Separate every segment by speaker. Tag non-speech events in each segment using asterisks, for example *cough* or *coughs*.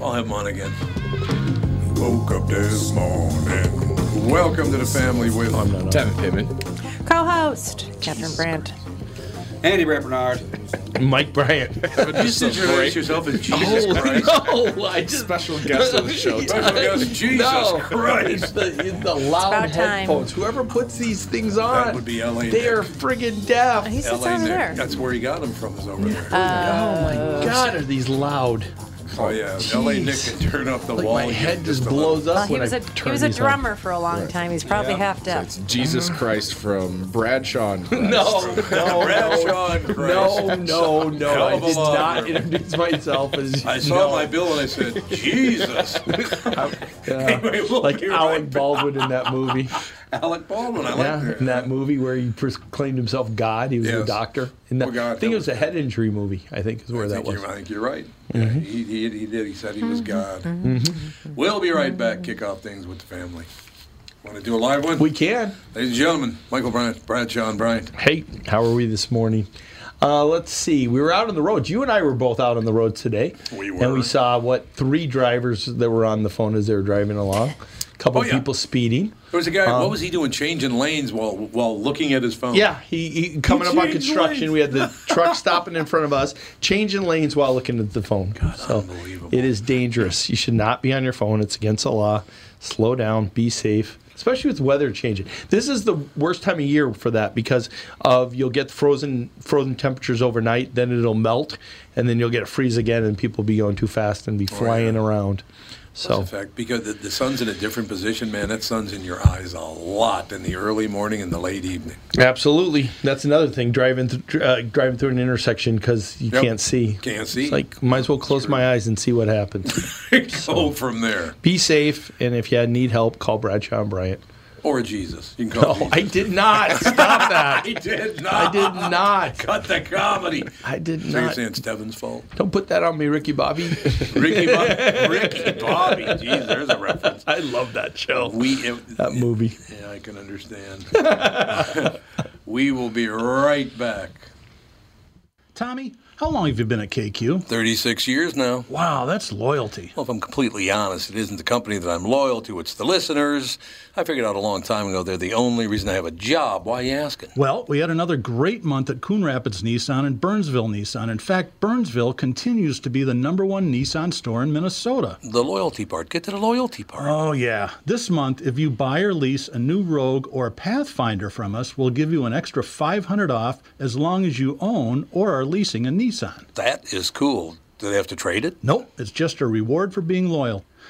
Speaker 1: I'll have him on again. Woke up this morning. Welcome to the family with
Speaker 2: Tevin Pittman.
Speaker 3: Co-host Catherine Brandt.
Speaker 4: Andy Brett Barnard. *laughs*
Speaker 2: Mike Bryant. *laughs*
Speaker 1: Just introduce yourself as *laughs* oh, Jesus Christ.
Speaker 2: no, I just
Speaker 5: Special guest of the show.
Speaker 1: Special guest, Jesus
Speaker 2: no.
Speaker 1: Christ.
Speaker 2: It's the, it's the loud
Speaker 3: about time.
Speaker 2: headphones. Whoever puts these things on,
Speaker 1: That would be LA
Speaker 2: They
Speaker 1: Nick.
Speaker 2: are friggin' deaf.
Speaker 3: Oh, he sits
Speaker 1: LA
Speaker 3: over
Speaker 1: Nick.
Speaker 3: there.
Speaker 1: That's where he got them from, is over there.
Speaker 2: oh my God, are these loud?
Speaker 1: Oh, yeah. LA Nick
Speaker 2: jeez.
Speaker 1: can turn up the
Speaker 2: Like
Speaker 1: wall.
Speaker 2: my head just blows up
Speaker 3: Well, he
Speaker 2: when
Speaker 3: was
Speaker 2: I
Speaker 3: a
Speaker 2: turn
Speaker 3: he was a
Speaker 2: these on.
Speaker 3: drummer for a long time. He's probably
Speaker 1: Yeah.
Speaker 3: half
Speaker 5: So
Speaker 3: deaf.
Speaker 5: it's Jesus mm-hmm. Christ from Bradshaw and Christ.
Speaker 2: No, *laughs* no,
Speaker 1: Bradshaw
Speaker 2: no,
Speaker 1: and Christ.
Speaker 2: no, no, no.
Speaker 1: Hell
Speaker 2: I did
Speaker 1: law
Speaker 2: not
Speaker 1: firm.
Speaker 2: introduce myself as.
Speaker 1: I saw
Speaker 2: no.
Speaker 1: my bill and I said, Jesus. *laughs*
Speaker 2: Yeah. *laughs*
Speaker 1: Anyway, we'll
Speaker 2: like
Speaker 1: be
Speaker 2: Alec
Speaker 1: right
Speaker 2: Baldwin in that movie. *laughs*
Speaker 1: Alec Baldwin. I
Speaker 2: Yeah,
Speaker 1: like that.
Speaker 2: in that movie where he proclaimed himself God. He was a doctor. In that,
Speaker 1: Oh, God,
Speaker 2: I think it was a head injury movie. I think is where
Speaker 1: I
Speaker 2: that was. Mm-hmm.
Speaker 1: I think you're right. Yeah, he, he, he did. He said he was God. We'll be right back. Kick off things with the family. Want to do a live one?
Speaker 2: We can.
Speaker 1: Ladies and gentlemen, Michael Bryant, Bradshaw and Bryant.
Speaker 2: Hey, how are we this morning? Uh, let's see. We were out on the road. You and I were both out on the road today.
Speaker 1: We were.
Speaker 2: And we saw what three drivers that were on the phone as they were driving along. *laughs* Couple
Speaker 1: Oh, yeah.
Speaker 2: people speeding.
Speaker 1: There was a guy. what was he doing? Changing lanes while while looking at his phone.
Speaker 2: Um, Yeah, he, he coming up on construction.
Speaker 1: lanes.
Speaker 2: We had the *laughs* truck stopping in front of us, changing lanes while looking at the phone. so
Speaker 1: unbelievable.
Speaker 2: it is dangerous. You should not be on your phone. It's against the law. Slow down. Be safe. Especially with weather changing. This is the worst time of year for that because of you'll get frozen frozen temperatures overnight, then it'll melt, and then you'll get a freeze again, and people be going too fast and be flying
Speaker 1: Oh, yeah.
Speaker 2: around. So
Speaker 1: In fact, because the, the sun's in a different position, man, that sun's in your eyes a lot in the early morning and the late evening.
Speaker 2: Absolutely, that's another thing. Driving th- uh, driving through an intersection because you
Speaker 1: Yep.
Speaker 2: can't see.
Speaker 1: Can't see.
Speaker 2: It's like might as well close my eyes and see what happens. *laughs*
Speaker 1: Go from there.
Speaker 2: Be safe, and if you need help, call Bradshaw and Bryant.
Speaker 1: Or Jesus. You can call
Speaker 2: Oh, I did not stop *laughs* that.
Speaker 1: I did not.
Speaker 2: I did not.
Speaker 1: Cut the comedy.
Speaker 2: I did
Speaker 1: So you're
Speaker 2: not.
Speaker 1: saying it's Devin's fault?
Speaker 2: Don't put that on me, Ricky Bobby. *laughs*
Speaker 1: Ricky Bobby. Ricky Bobby. Jeez, there's a reference.
Speaker 2: I love that show.
Speaker 1: We it,
Speaker 2: that movie.
Speaker 1: Yeah, I can understand. *laughs* we will be right back.
Speaker 6: Tommy, how long have you been at KQ?
Speaker 1: 36 years now.
Speaker 6: Wow, that's loyalty.
Speaker 1: Well, if I'm completely honest, it isn't the company that I'm loyal to, it's the listeners. I figured out a long time ago they're the only reason I have a job. Why are you asking?
Speaker 6: Well, we had another great month at Coon Rapids Nissan and Burnsville Nissan. In fact, Burnsville continues to be the number one Nissan store in Minnesota.
Speaker 1: The loyalty part. Get to the loyalty part.
Speaker 6: Oh, yeah. This month, if you buy or lease a new Rogue or a Pathfinder from us, we'll give you an extra 500 off as long as you own or are leasing a Nissan.
Speaker 1: That is cool. Do they have to trade it?
Speaker 6: Nope, it's just a reward for being loyal.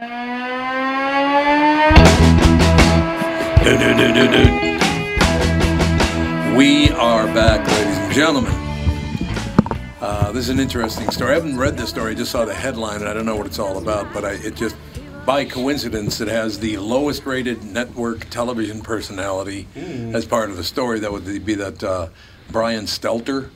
Speaker 1: Do, do, do, do, do. We are back, ladies and gentlemen. Uh, this is an interesting story. I haven't read this story; I just saw the headline, and I don't know what it's all about. But I, it just, by coincidence, it has the lowest-rated network television personality as part of the story. That would be that uh, Brian Stelter.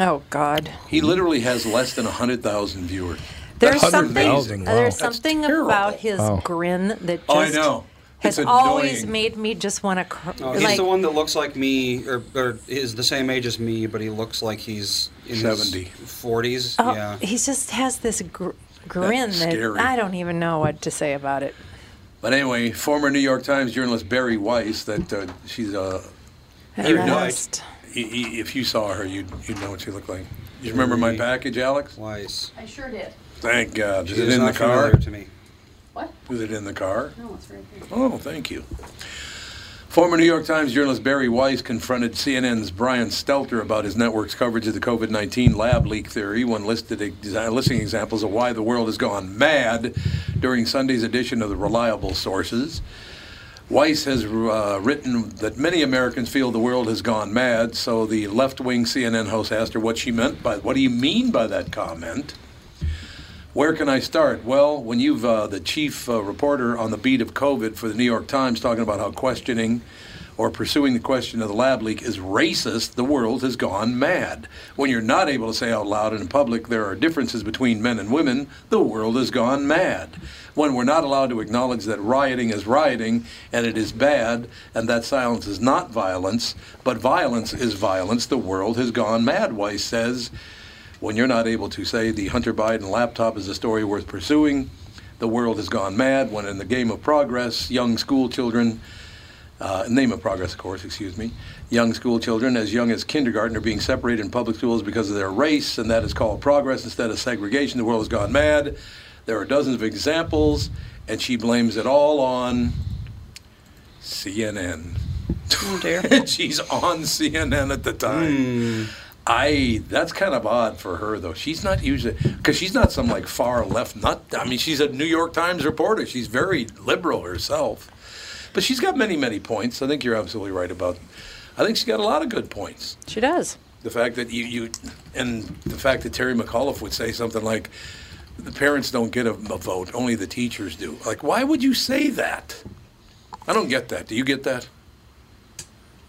Speaker 3: Oh God.
Speaker 1: He literally has less than hundred thousand viewers.
Speaker 3: There's something.
Speaker 1: amazing.
Speaker 3: There's something about his
Speaker 2: Wow.
Speaker 3: grin that just.
Speaker 1: Oh, I know.
Speaker 3: has
Speaker 1: It's
Speaker 3: always made me just want to cr-
Speaker 4: Oh, he's
Speaker 3: like.
Speaker 4: the one that looks like me, or, or is the same age as me, but he looks like he's in
Speaker 1: 70.
Speaker 4: his 40s.
Speaker 3: Oh,
Speaker 4: yeah.
Speaker 3: he just has this gr- grin that
Speaker 1: scary.
Speaker 3: I don't even know what to say about it.
Speaker 1: But anyway, former New York Times journalist Bari Weiss, that uh, she's a.
Speaker 4: Very
Speaker 3: At
Speaker 4: white.
Speaker 3: last.
Speaker 1: i- i- If you saw her, you'd, you'd know what she looked like. You remember my package, Alex?
Speaker 4: Weiss.
Speaker 7: I sure did.
Speaker 1: Thank God. Is
Speaker 4: it
Speaker 1: it
Speaker 4: is
Speaker 1: in the car?
Speaker 4: to me.
Speaker 7: What?
Speaker 1: Is it in the car?
Speaker 7: No, it's right here.
Speaker 1: Oh, thank you. Former New York Times journalist Bari Weiss confronted CNN's Brian Stelter about his network's coverage of the COVID 19 lab leak theory when listed ex- listing examples of why the world has gone mad during Sunday's edition of the Reliable Sources. Weiss has uh, written that many Americans feel the world has gone mad, so the left wing CNN host asked her what she meant by what do you mean by that comment? Where can I start? Well, when you've uh, the chief uh, reporter on the beat of COVID for the New York Times talking about how questioning or pursuing the question of the lab leak is racist, the world has gone mad. When you're not able to say out loud and in public there are differences between men and women, the world has gone mad. When we're not allowed to acknowledge that rioting is rioting and it is bad and that silence is not violence, but violence is violence, the world has gone mad, Weiss says when you're not able to say the Hunter Biden laptop is a story worth pursuing, the world has gone mad. When in the game of progress, young school children, uh, name of progress, of course, excuse me, young school children as young as kindergarten are being separated in public schools because of their race, and that is called progress instead of segregation. The world has gone mad. There are dozens of examples, and she blames it all on CNN.
Speaker 3: Oh dear. *laughs*
Speaker 1: She's on CNN at the time. I that's kind of odd for her though. She's not usually because she's not some like far left nut. I mean, she's a New York Times reporter. She's very liberal herself, but she's got many many points. I think you're absolutely right about. I think she's got a lot of good points.
Speaker 3: She does.
Speaker 1: The fact that you you and the fact that Terry McAuliffe would say something like, "The parents don't get a, a vote, only the teachers do." Like, why would you say that? I don't get that. Do you get that?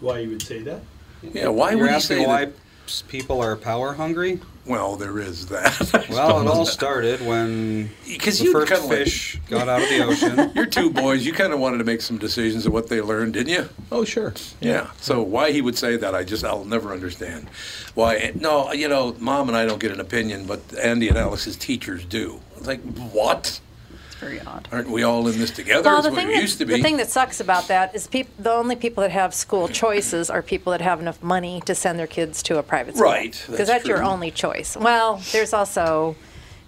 Speaker 2: Why you would say that?
Speaker 1: Yeah. Why
Speaker 4: You're
Speaker 1: would you say
Speaker 4: why
Speaker 1: that?
Speaker 4: S- people are power hungry?
Speaker 1: Well, there is that. *laughs*
Speaker 4: Well, it all started when
Speaker 1: 'Cause
Speaker 4: the
Speaker 1: you
Speaker 4: first
Speaker 1: kinda like-
Speaker 4: fish got out of the ocean. *laughs*
Speaker 1: Your two boys, you kind of wanted to make some decisions of what they learned, didn't you?
Speaker 2: Oh, sure.
Speaker 1: Yeah. So why he would say that, I just I'll never understand. Why? No, you know, mom and I don't get an opinion, but Andy and Alex's teachers do. It's like what?
Speaker 7: Very odd.
Speaker 1: Aren't we all in this together?
Speaker 3: Well, the thing, that,
Speaker 1: used to be.
Speaker 3: the thing that sucks about that is peop- the only people that have school choices are people that have enough money to send their kids to a private school.
Speaker 1: Right,
Speaker 3: Because
Speaker 1: that's
Speaker 3: that's, your only choice. Well, there's also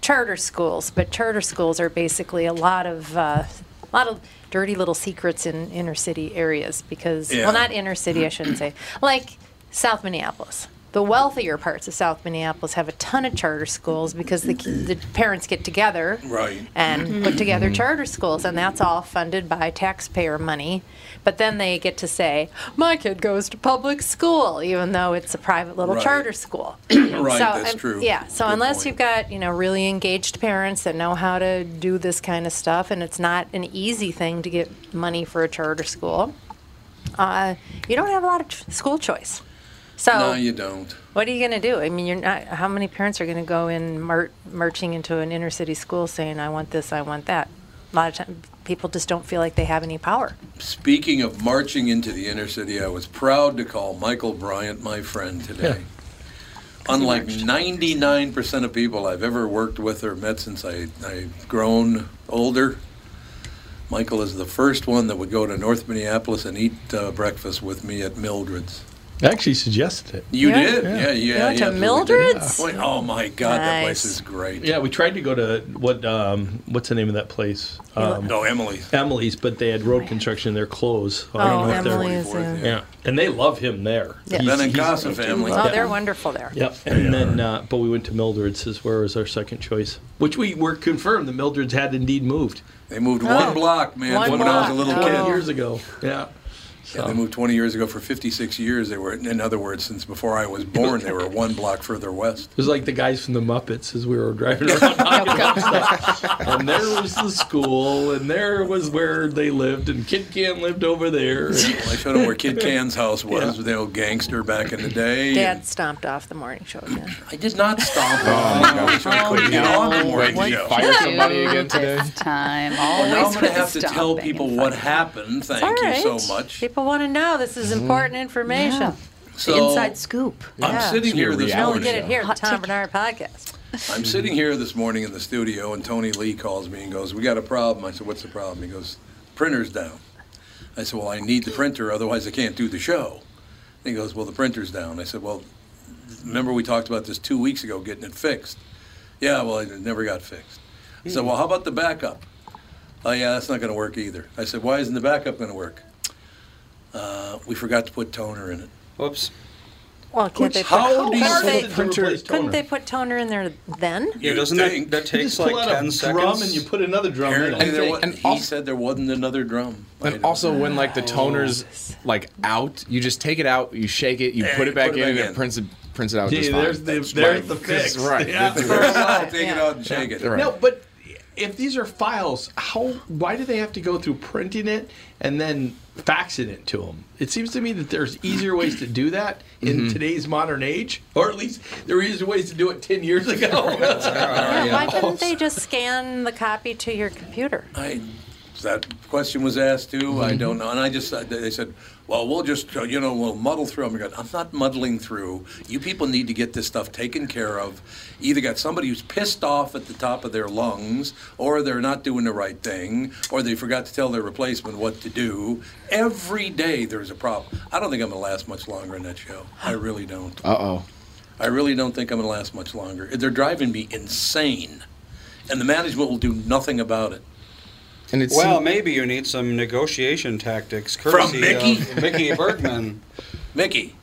Speaker 3: charter schools, but charter schools are basically a lot of uh, a lot of dirty little secrets in inner city areas because
Speaker 1: Yeah.
Speaker 3: well, not inner city, I shouldn't say, like South Minneapolis. The wealthier parts of South Minneapolis have a ton of charter schools because the, the parents get together
Speaker 1: Right.
Speaker 3: and put together charter schools, and that's all funded by taxpayer money. But then they get to say, "My kid goes to public school," even though it's a private little
Speaker 1: Right.
Speaker 3: charter school. *clears throat*
Speaker 1: right.
Speaker 3: so,
Speaker 1: that's
Speaker 3: um,
Speaker 1: true.
Speaker 3: Yeah. So
Speaker 1: Good
Speaker 3: unless
Speaker 1: point.
Speaker 3: you've got you know really engaged parents that know how to do this kind of stuff, and it's not an easy thing to get money for a charter school, uh, you don't have a lot of ch- school choice. So
Speaker 1: no, you don't.
Speaker 3: what are you going to do? I mean, you're not. How many parents are going to go in mar- marching into an inner city school saying, "I want this, I want that"? A lot of times, people just don't feel like they have any power.
Speaker 1: Speaking of marching into the inner city, I was proud to call Michael Bryant my friend today. Yeah. Unlike 99% of people I've ever worked with or met since I, I've grown older, Michael is the first one that would go to North Minneapolis and eat uh, breakfast with me at Mildred's.
Speaker 2: I actually suggested it.
Speaker 1: You
Speaker 3: Yeah?
Speaker 1: did? Yeah, yeah.
Speaker 3: You
Speaker 1: yeah,
Speaker 3: went to
Speaker 1: absolutely did.
Speaker 3: Mildred's?
Speaker 1: Wait, Oh my God, that place is great.
Speaker 2: Yeah, we tried to go to what? Um, what's the name of that place? Um,
Speaker 1: No, Emily's.
Speaker 2: Emily's, but they had road construction. They're closed. So I don't
Speaker 3: Oh,
Speaker 2: know if they're-
Speaker 3: Emily's. Yeah.
Speaker 2: Yeah, and they love him there.
Speaker 3: Yeah.
Speaker 2: He's-
Speaker 1: Ben and Casa family.
Speaker 3: Oh, they're wonderful there.
Speaker 2: Yep. And then, uh, but we went to Mildred's as where was our second choice, which we were confirmed the Mildred's had indeed moved
Speaker 1: They moved
Speaker 3: Oh.
Speaker 1: one block, man,
Speaker 3: One
Speaker 1: from when I was a little
Speaker 3: Oh.
Speaker 1: kid.
Speaker 2: years ago. Yeah.
Speaker 1: Yeah, they moved 20 years ago. For 56 years, they were. In other words, since before I was born, they were one block further west.
Speaker 2: It was like the guys from the Muppets as we were driving *laughs* around. talking about stuff. and there was the school, and there was where they lived, and Kid Cann lived over there. and- *laughs*
Speaker 1: Well, I showed them where Kid Cann's house was, the old gangster back in the day.
Speaker 3: Dad stomped off the morning show again.
Speaker 1: I did not stomp oh, on the morning show. I couldn't get on the morning
Speaker 5: What,
Speaker 1: show.
Speaker 5: fire somebody again today?
Speaker 7: This time,
Speaker 1: Well, now I'm going to have
Speaker 7: the
Speaker 1: to tell people what happened. Thank
Speaker 3: All
Speaker 1: you
Speaker 3: right.
Speaker 1: so much.
Speaker 3: People want to know. This is mm-hmm. important information.
Speaker 7: Yeah.
Speaker 1: So
Speaker 7: the inside scoop.
Speaker 1: I'm
Speaker 3: Yeah.
Speaker 1: sitting here this
Speaker 3: You only
Speaker 1: morning.
Speaker 3: get it here at the Tom. Barnard podcast.
Speaker 1: I'm sitting here this morning in the studio, and Tony Lee calls me and goes, "We got a problem." I said, "What's the problem?" He goes, "Printer's down." I said, "Well, I need the printer, otherwise I can't do the show." And he goes, "Well, the printer's down." I said, "Well, remember we talked about this two weeks ago, getting it fixed." Yeah, well, it never got fixed. I said, hmm. "Well, how about the backup?" Oh, yeah, that's not going to work either. I said, "Why isn't the backup going to work?" Uh, we forgot to put toner in it.
Speaker 4: Whoops.
Speaker 3: Well, can't they put,
Speaker 1: how do you
Speaker 3: couldn't
Speaker 1: put
Speaker 3: they,
Speaker 1: the
Speaker 2: printer-
Speaker 3: couldn't they put toner in there then?
Speaker 4: Yeah,
Speaker 1: You'd
Speaker 4: doesn't that,
Speaker 1: think.
Speaker 4: that
Speaker 2: You
Speaker 4: takes
Speaker 2: just pull
Speaker 4: like
Speaker 2: out
Speaker 4: 10
Speaker 2: a
Speaker 4: seconds?
Speaker 2: drum and you put another drum in
Speaker 1: Apparently,
Speaker 2: it.
Speaker 1: there
Speaker 5: they-
Speaker 1: wa-
Speaker 5: and
Speaker 1: he
Speaker 5: also-
Speaker 1: said there wasn't another drum. I
Speaker 5: And
Speaker 1: don't-
Speaker 5: also, when like the toner's like out, you just take it out, you shake it, you
Speaker 1: Yeah,
Speaker 5: put it back
Speaker 1: put it
Speaker 5: in,
Speaker 1: back
Speaker 5: and it prints it prints it out
Speaker 2: Gee,
Speaker 5: just fine.
Speaker 2: there's the,
Speaker 5: That's
Speaker 2: there's
Speaker 5: right.
Speaker 2: the fix.
Speaker 5: That's right.
Speaker 2: Yeah.
Speaker 1: I'll take it out and shake it.
Speaker 5: Right.
Speaker 2: No, but if these are files, how? Why do they have to go through printing it and then faxing it to them? It seems to me that there's easier ways to do that in mm-hmm. today's modern age, or at least there were easier ways to do it ten years ago. *laughs*
Speaker 3: Yeah, Why couldn't they just scan the copy to your computer?
Speaker 1: I, that question was asked too. I mm-hmm. don't know, and I just they said, "Well, we'll just uh, you know we'll muddle through." I'm going, I'm not muddling through. You people need to get this stuff taken care of. Either got somebody who's pissed off at the top of their lungs, or they're not doing the right thing, or they forgot to tell their replacement what to do. Every day there's a problem. I don't think I'm going to last much longer in that show. I really don't.
Speaker 5: Uh oh.
Speaker 1: I really don't think I'm going to last much longer. They're driving me insane, and the management will do nothing about it.
Speaker 5: And it's
Speaker 4: Well, maybe you need some negotiation tactics
Speaker 1: From Mickey?
Speaker 4: of Mickey *laughs* Bergman.
Speaker 1: Mickey.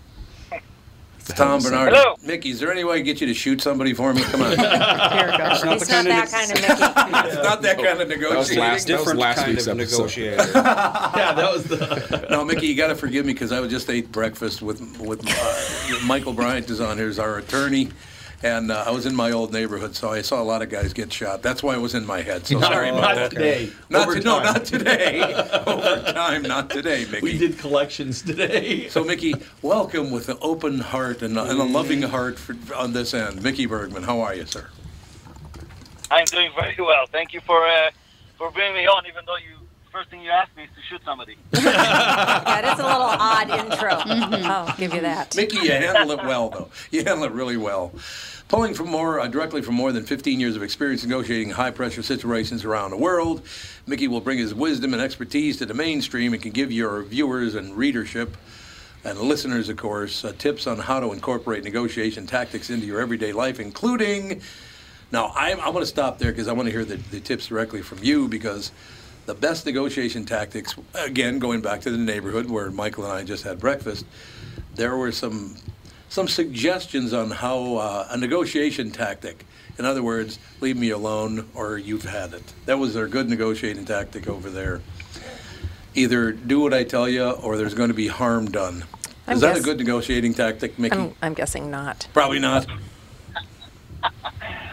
Speaker 1: It's Tom Barnard.
Speaker 8: Hello.
Speaker 1: Mickey, is there any way I can get you to shoot somebody for me? Come on. it's *laughs*
Speaker 3: Here it
Speaker 4: not
Speaker 3: He's not that kind of *laughs* Mickey.
Speaker 1: It's not that kind of
Speaker 5: was
Speaker 1: negotiating.
Speaker 5: last- That
Speaker 4: Different
Speaker 5: last
Speaker 4: kind
Speaker 5: week's
Speaker 4: of
Speaker 5: episode.
Speaker 4: negotiator.
Speaker 2: yeah, that was the.
Speaker 1: No, Mickey, you got to forgive me because I was just ate breakfast with with uh, Michael Bryant is on here as our attorney, and uh, I was in my old neighborhood, so I saw a lot of guys get shot. That's why it was in my head. So sorry
Speaker 2: not,
Speaker 1: about
Speaker 2: not
Speaker 1: that.
Speaker 2: today.
Speaker 1: Not
Speaker 2: Over
Speaker 1: to, no, not today. *laughs* Over time, not today, Mickey.
Speaker 2: We did collections today.
Speaker 1: So, Mickey, welcome with an open heart and a, and a loving heart for, on this end. Mickey Bergman, how are you, sir?
Speaker 8: I'm doing very well. Thank you for uh, for bringing me on, even though you first thing you asked me is to shoot somebody. *laughs*
Speaker 3: That is a little odd intro. I'll give you that.
Speaker 1: Mickey, you handle it well, though. You handle it really well. Pulling from more uh, directly from more than 15 years of experience negotiating high pressure situations around the world, Mickey will bring his wisdom and expertise to the mainstream and can give your viewers and readership and listeners, of course, uh, tips on how to incorporate negotiation tactics into your everyday life, including. Now, I'm, I'm going to stop there because I want to hear the, the tips directly from you because the best negotiation tactics, again, going back to the neighborhood where Michael and I just had breakfast, there were some some suggestions on how uh, a negotiation tactic. In other words, leave me alone or you've had it. That was their good negotiating tactic over there. Either do what I tell you or there's going to be harm done.
Speaker 3: I'm
Speaker 1: Is that a good negotiating tactic, Mickey?
Speaker 3: I'm, I'm guessing not.
Speaker 1: Probably not. *laughs*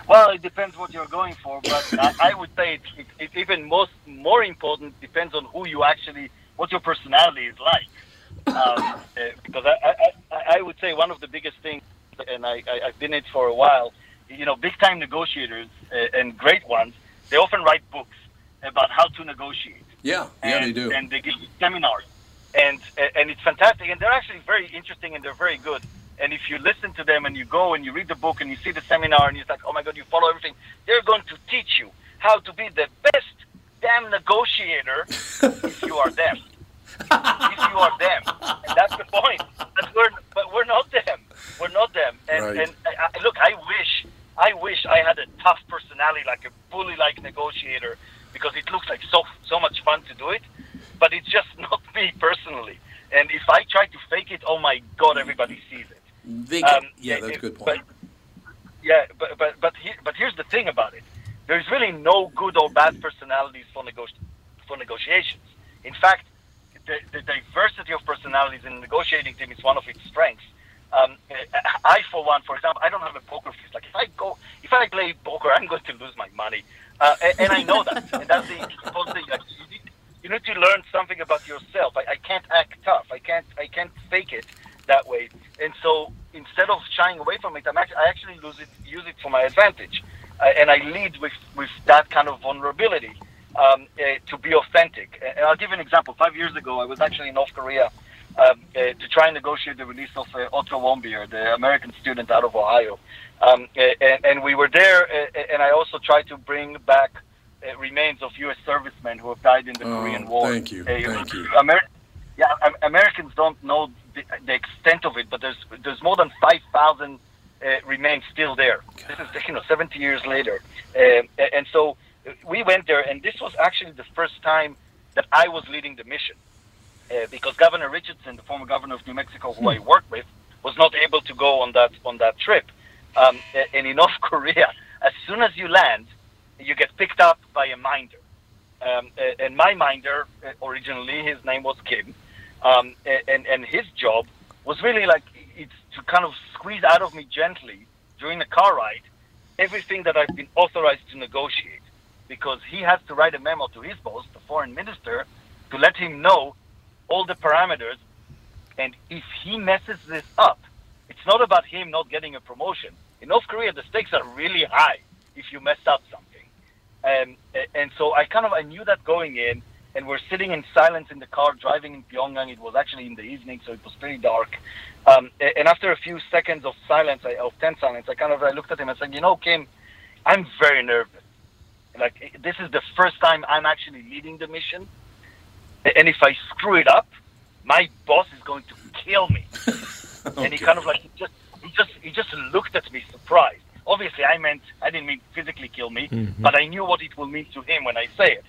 Speaker 8: Well, it depends what you're going for, but I, I would say it's, it, it even most more important depends on who you actually, what your personality is like. Um, uh, because I, I, I, would say one of the biggest things, and I, I, I've been in it for a while, you know, big time negotiators uh, and great ones, they often write books about how to negotiate.
Speaker 1: Yeah, yeah,
Speaker 8: and,
Speaker 1: they do.
Speaker 8: And they give seminars, and and it's fantastic, and they're actually very interesting and they're very good. And if you listen to them and you go and you read the book and you see the seminar and you're like, oh my god, you follow everything, they're going to teach you how to be the best damn negotiator if you are them. *laughs* if you are them, and that's the point. But we're but we're not them. We're not them. And
Speaker 1: Right.
Speaker 8: and I, I, look, I wish I wish I had a tough personality like a bully like negotiator because it looks like so so much fun to do it. But it's just *laughs* not me personally. And if I try to fake it, oh my god, everybody sees it. Um,
Speaker 1: yeah, that's a good point.
Speaker 8: But, yeah, but but but here, but here's the thing about it. There's really no good or bad personalities for negoti- for negotiations. In fact, the, the diversity of personalities in the negotiating team is one of its strengths. Um, I, for one, for example, I don't have a poker face. Like if I go, if I play poker, I'm going to lose my money, uh, and, and I know that. and that's the important thing. Like, you, need, you need to learn something about yourself. I, I can't act tough. I can't. I can't fake it that way. And so instead of shying away from it, I'm actually, I actually use it use it for my advantage, uh, and I lead with with that kind of vulnerability um, uh, to be authentic. And I'll give you an example. Five years ago, I was actually in North Korea um, uh, to try and negotiate the release of uh, Otto Warmbier, the American student out of Ohio. Um, uh, and, and we were there, uh, and I also tried to bring back uh, remains of U.S. servicemen who have died in the
Speaker 1: Oh,
Speaker 8: Korean War.
Speaker 1: thank you,
Speaker 8: Uh,
Speaker 1: thank you.
Speaker 8: Amer- yeah, Am- Americans don't know the, the extent of it, but there's there's more than 5,000 uh, remains still there. This is you know 70 years later, Um, and so uh, we went there, and this was actually the first time that I was leading the mission uh, because Governor Richardson, the former governor of New Mexico, who I worked with, was not able to go on that on that trip. Um, and in *laughs* North Korea, as soon as you land, you get picked up by a minder. Um, and my minder, uh, originally, his name was Kim, um, and and his job was really like it's to kind of squeeze out of me gently during the car ride everything that I've been authorized to negotiate, because he has to write a memo to his boss, the foreign minister, to let him know all the parameters. And if he messes this up, it's not about him not getting a promotion. In North Korea, the stakes are really high if you mess up something. Um, and so I kind of I knew that going in, and we're sitting in silence in the car driving in Pyongyang. It was actually in the evening, so it was pretty dark. Um, and after a few seconds of silence, of tense silence, I kind of I looked at him and said, "You know, Kim, I'm very nervous. Like this is the first time I'm actually leading the mission, and if I screw it up, my boss is going to kill me." *laughs* And he kind of like he just he just he just looked at me surprised. Obviously, I meant I didn't mean physically kill me, mm-hmm. but I knew what it will mean to him when I say it.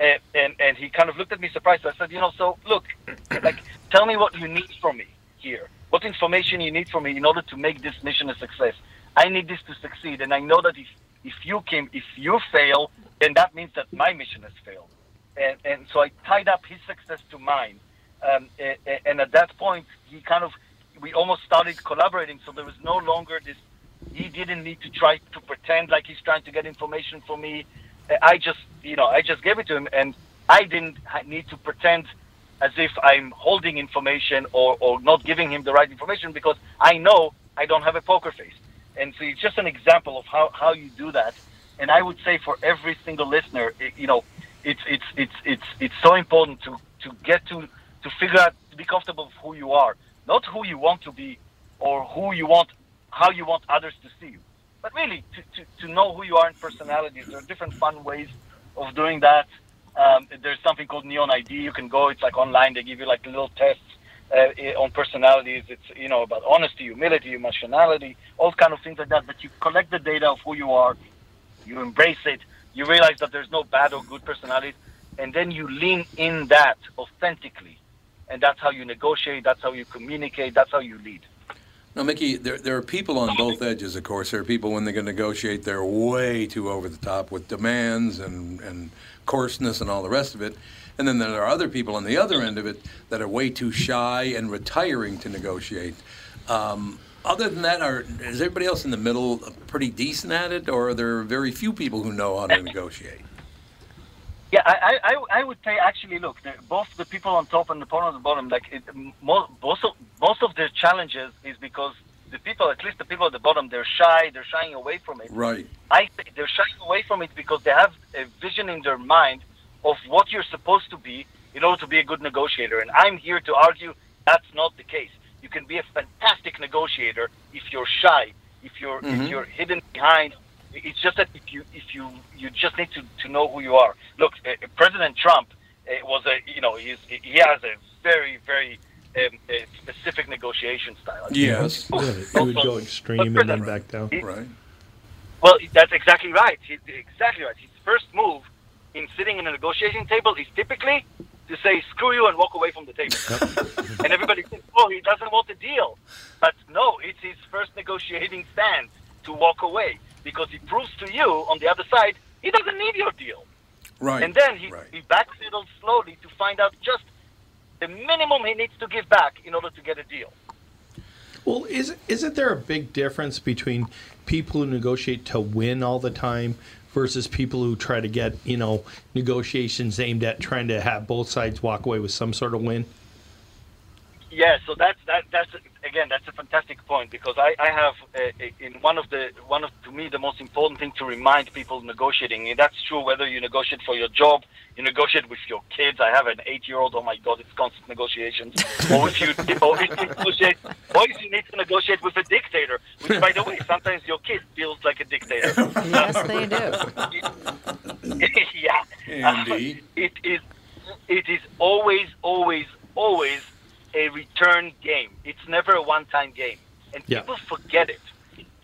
Speaker 8: And, and and he kind of looked at me surprised. I said, you know, so look, *clears throat* like tell me what you need from me here. What information you need from me in order to make this mission a success. I need this to succeed, and I know that if if you came, if you fail, then that means that my mission has failed. And and so I tied up his success to mine. Um, a- a- and at that point, he kind of we almost started collaborating. So there was no longer this. He didn't need to try to pretend like he's trying to get information from me. Uh, I just, you know, I just gave it to him, and I didn't need to pretend as if I'm holding information or, or not giving him the right information because I know I don't have a poker face. And so it's just an example of how, how you do that. And I would say for every single listener, it, you know, it's it's it's it's it's so important to to get to to figure out to be comfortable with who you are, not who you want to be, or who you want, how you want others to see you, but really to, to, to know who you are in personalities. There are different fun ways of doing that. Um, there's something called Neon ID. You can go. It's like online. They give you like little tests uh, on personalities. It's you know about honesty, humility, emotionality, all kind of things like that. But you collect the data of who you are, you embrace it. You realize that there's no bad or good personalities, and then you lean in that authentically, and that's how you negotiate. That's how you communicate. That's how you lead.
Speaker 1: Now, Mickey, there, there are people on both edges, of course. There are people when going to negotiate, they're way too over the top with demands and, and coarseness and all the rest of it. And then there are other people on the other end of it that are way too shy and retiring to negotiate. Um, other than that, are, is everybody else in the middle pretty decent at it, or are there very few people who know how to *laughs* negotiate?
Speaker 8: Yeah, I, I, I- would say actually, look, the, both the people on top and the people on the bottom, like it, most, most of most of their challenges is because the people, at least the people at the bottom, they're shy, they're shying away from it.
Speaker 1: Right.
Speaker 8: I they're shying away from it because they have a vision in their mind of what you're supposed to be in order to be a good negotiator. And I'm here to argue that's not the case. You can be a fantastic negotiator if you're shy, if you're
Speaker 1: Mhm.
Speaker 8: if you're hidden behind. It's just that if you if you you just need to, to know who you are. Look, uh, President Trump uh, was a you know he's he has a very very um, uh, specific negotiation style.
Speaker 1: Yes.
Speaker 2: Really, he would go extreme and then back down.
Speaker 1: Right.
Speaker 8: Well, that's exactly right. He, exactly right. His first move in sitting in a negotiating table is typically to say "screw you" and walk away from the table. *laughs* and everybody thinks, "Oh, he doesn't want a deal," but no, it's his first negotiating stand to walk away because he proves to you on the other side he doesn't need your deal.
Speaker 1: Right.
Speaker 8: And then he,
Speaker 1: right.
Speaker 8: he backpedals slowly to find out just the minimum he needs to give back in order to get a deal.
Speaker 2: Well, is isn't there a big difference between people who negotiate to win all the time versus people who try to get you know negotiations aimed at trying to have both sides walk away with some sort of win?
Speaker 8: Yeah, so that's that that's again that's a fantastic point because I I have uh, in one of the one of to me the most important thing to remind people negotiating and that's true whether you negotiate for your job, you negotiate with your kids. I have an eight-year-old. Oh my God, it's constant negotiations. *laughs* or if you or if you negotiate, or if you need to negotiate with a dictator, which by the way sometimes your kid feels like a dictator.
Speaker 3: Yes, they do. *laughs*
Speaker 8: yeah.
Speaker 1: Andy.
Speaker 8: it is it is always, always, always a return game. It's never a one time game. And
Speaker 2: Yeah.
Speaker 8: people forget it.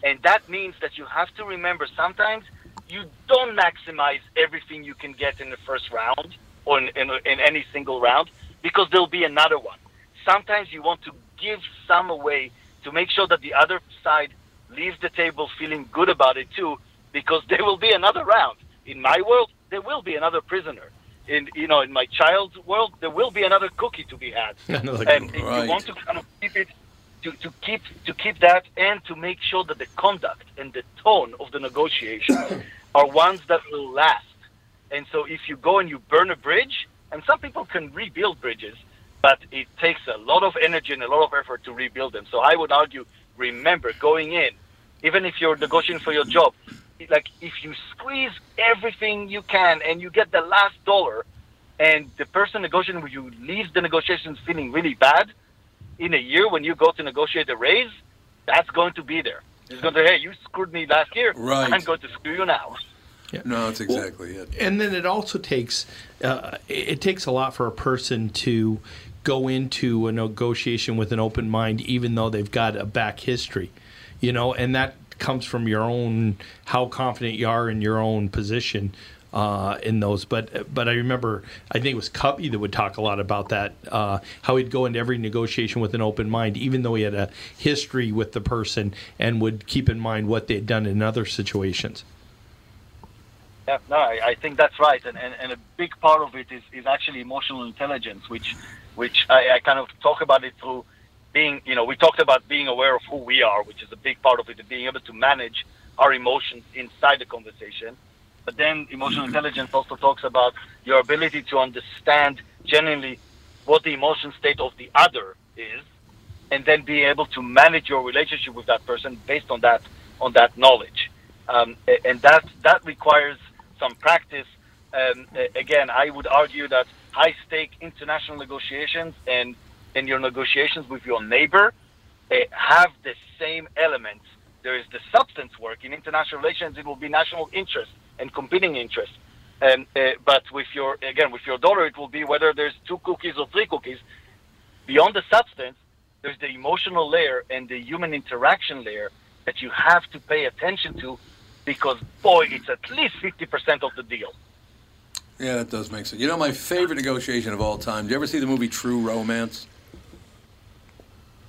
Speaker 8: And that means that you have to remember sometimes you don't maximize everything you can get in the first round or in, in, in any single round because there'll be another one. Sometimes you want to give some away to make sure that the other side leaves the table feeling good about it too because *laughs* there will be another round. In my world, there will be another prisoner. In you know, in my child's world, there will be another cookie to be had. *laughs*
Speaker 2: Another
Speaker 8: and
Speaker 2: cookie.
Speaker 1: Right.
Speaker 8: you want to kind of keep it to, to keep to keep that and to make sure that the conduct and the tone of the negotiations *coughs* are ones that will last. And so if you go and you burn a bridge, and some people can rebuild bridges, but it takes a lot of energy and a lot of effort to rebuild them. So I would argue, remember going in, even if you're negotiating for your job, like if you squeeze everything you can and you get the last dollar, and the person negotiating with you leaves the negotiations feeling really bad, in a year when you go to negotiate a raise, that's going to be there. It's going to say, hey, you screwed me last year.
Speaker 1: Right.
Speaker 8: I'm going to screw you now.
Speaker 1: No, that's exactly it.
Speaker 2: And then it also takes uh, it it takes a lot for a person to go into a negotiation with an open mind, even though they've got a back history, you know, and that comes from your own how confident you are in your own position uh, in those. But but I remember I think it was Cubby that would talk a lot about that, uh, how he'd go into every negotiation with an open mind, even though he had a history with the person, and would keep in mind what they'd done in other situations.
Speaker 8: Yeah, no, I, I think that's right, and, and, and a big part of it is, is actually emotional intelligence, which which I, I kind of talk about it through being, you know, we talked about being aware of who we are, which is a big part of it, and being able to manage our emotions inside the conversation. But then emotional intelligence also talks about your ability to understand genuinely what the emotion state of the other is, and then be able to manage your relationship with that person based on that on that knowledge. Um, and that that requires some practice. Um, again, I would argue that high stake international negotiations and and your negotiations with your neighbor uh, have the same elements. There is the substance work in international relations. It will be national interest and competing interest. Um, uh, but with your again with your daughter, it will be whether there's two cookies or three cookies. Beyond the substance, there's the emotional layer and the human interaction layer that you have to pay attention to, because boy, it's at least fifty percent of the deal.
Speaker 1: Yeah, that does make sense. You know, my favorite negotiation of all time. Did you ever see the movie True Romance?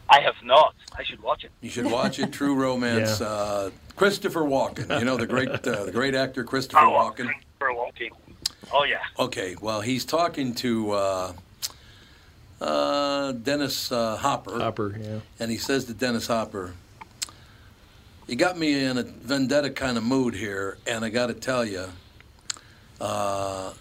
Speaker 8: I have not. I should watch it.
Speaker 1: You should watch it. True *laughs* Romance.
Speaker 2: Yeah.
Speaker 1: Uh, Christopher Walken. You know the great uh, the great actor Christopher
Speaker 8: Oh,
Speaker 1: Walken.
Speaker 8: for walking. Oh yeah.
Speaker 1: Okay, well he's talking to uh, uh, Dennis uh, Hopper,
Speaker 2: Hopper, yeah.
Speaker 1: and he says to Dennis Hopper, "You got me in a vendetta kind of mood here, and I got to tell you, uh,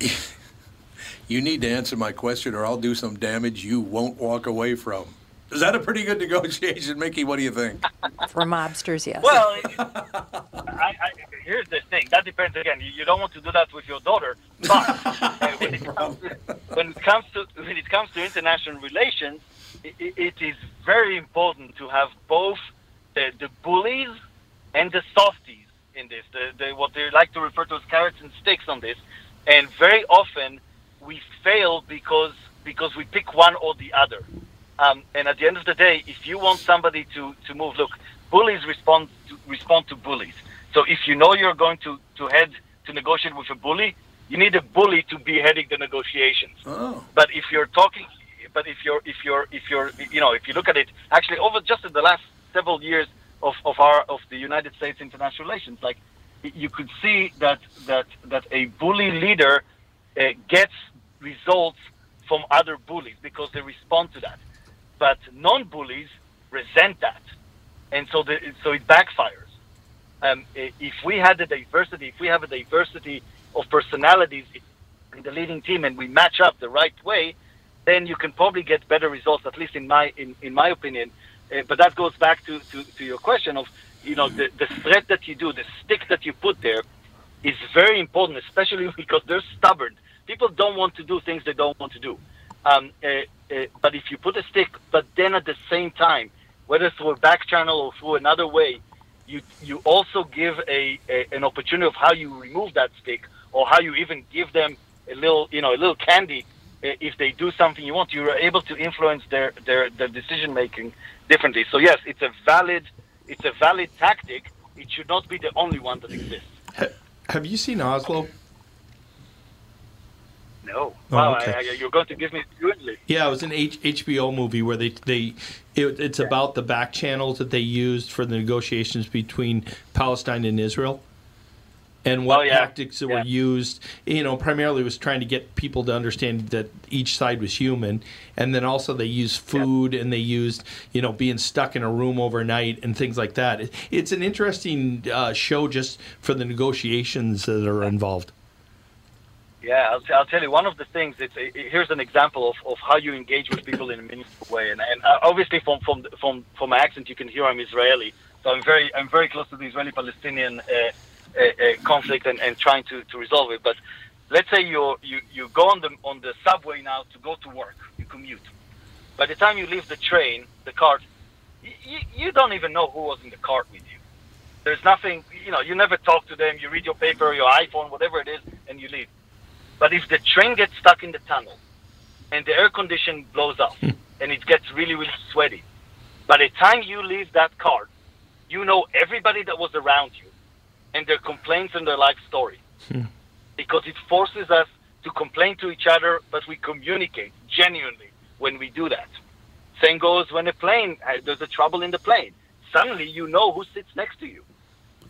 Speaker 1: *laughs* you need to answer my question, or I'll do some damage you won't walk away from." Is that a pretty good negotiation, Mickey? What do you think?
Speaker 3: For mobsters, yes.
Speaker 8: Well, *laughs* I, I, here's the thing. That depends again. You, you don't want to do that with your daughter, but *laughs* uh, when, it comes to, when it comes to when it comes to international relations, i i it is very important to have both the, the bullies and the softies in this. The, the what they like to refer to as carrots and sticks on this, and very often we fail because because we pick one or the other. Um, and at the end of the day, if you want somebody to, to move, look, bullies respond to, respond to bullies. So if you know you're going to, to head to negotiate with a bully, you need a bully to be heading the negotiations.
Speaker 1: Oh,
Speaker 8: But if you're talking, but if you're if you're if you're you know if you look at it, actually over just in the last several years of, of our of the United States international relations, like you could see that that that a bully leader uh, gets results from other bullies because they respond to that. But non-bullies resent that, and so the, so it backfires. Um, if we had a diversity, if we have a diversity of personalities in the leading team, and we match up the right way, then you can probably get better results. At least in my in, in my opinion. Uh, but that goes back to, to, to your question of you know the, the threat that you do, the stick that you put there, is very important, especially *laughs* because they're stubborn. People don't want to do things they don't want to do. Um, uh, uh, but if you put a stick, but then at the same time, whether through a back channel or through another way, you you also give a, a an opportunity of how you remove that stick or how you even give them a little you know a little candy uh, if they do something you want. You are able to influence their their, their decision making differently. So yes, it's a valid it's a valid tactic. It should not be the only one that exists.
Speaker 2: Have you seen Oslo?
Speaker 8: No.
Speaker 2: Oh,
Speaker 8: wow,
Speaker 2: okay.
Speaker 8: I, I, you're going to give me fluently.
Speaker 2: Yeah, it was an H- HBO movie where they they it, it's about the back channels that they used for the negotiations between Palestine and Israel, and what
Speaker 8: Oh, yeah.
Speaker 2: tactics that were used. You know, primarily was trying to get people to understand that each side was human, and then also they used food and they used you know being stuck in a room overnight and things like that. It, it's an interesting uh, show just for the negotiations that are involved.
Speaker 8: Yeah, I'll, I'll tell you one of the things. It's a, here's an example of, of how you engage with people in a meaningful way, and, and uh, obviously from from from from my accent you can hear I'm Israeli, so I'm very I'm very close to the Israeli-Palestinian uh, uh, uh, conflict and, and trying to, to resolve it. But let's say you you you go on the on the subway now to go to work, you commute. By the time you leave the train, the cart, you, you don't even know who was in the cart with you. There's nothing, you know, you never talk to them. You read your paper, your iPhone, whatever it is, and you leave. But if the train gets stuck in the tunnel and the air condition blows off and it gets really, really sweaty, by the time you leave that car, you know everybody that was around you and their complaints and their life story. Because it forces us to complain to each other, but we communicate genuinely when we do that. Same goes when a plane, uh, there's a trouble in the plane. Suddenly you know who sits next to you.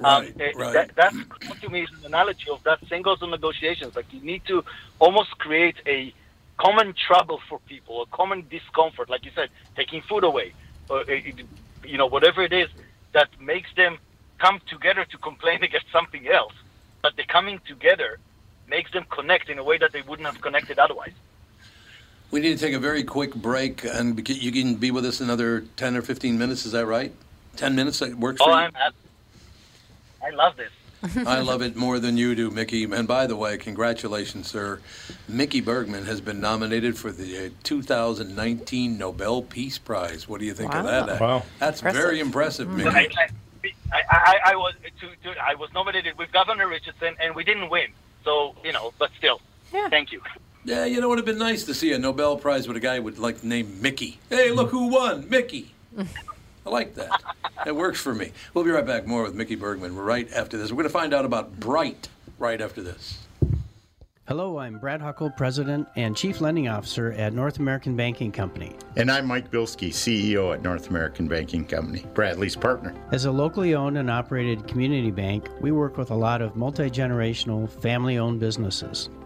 Speaker 8: Um,
Speaker 1: Right,
Speaker 8: uh,
Speaker 1: right.
Speaker 8: That, that to me is an analogy of that same goes on negotiations. Like you need to almost create a common trouble for people, a common discomfort. Like you said, taking food away, or uh, you know whatever it is that makes them come together to complain *laughs* against something else. But the coming together makes them connect in a way that they wouldn't have connected otherwise.
Speaker 1: We need to take a very quick break, and you can be with us another 10 or 15 minutes. Is that right? 10 minutes that works
Speaker 8: Oh,
Speaker 1: for you?
Speaker 8: I'm happy. I love this.
Speaker 1: I love it more than you do, Mickey. And by the way, congratulations, sir. Mickey Bergman has been nominated for the uh, 2019 Nobel Peace Prize. What do you think of that?
Speaker 2: Wow.
Speaker 1: That's
Speaker 3: Impressive.
Speaker 1: very impressive,
Speaker 8: I,
Speaker 1: Mickey.
Speaker 8: I, I, I was to, to, I was nominated with Governor Richardson, and we didn't win. So you know, but still,
Speaker 3: Yeah.
Speaker 8: thank you.
Speaker 1: Yeah, you know, it would have been nice to see a Nobel Prize with a guy with like the name Mickey. Hey, look who won, Mickey. *laughs* I like that. It works for me. We'll be right back more with Mickey Bergman right after this. We're going to find out about Bright right after this.
Speaker 9: Hello, I'm Brad Huckle, President and Chief Lending Officer at North American Banking Company.
Speaker 10: And I'm Mike Bilski, CEO at North American Banking Company, Bradley's partner.
Speaker 9: As a locally owned and operated community bank, we work with a lot of multi generational, family owned businesses.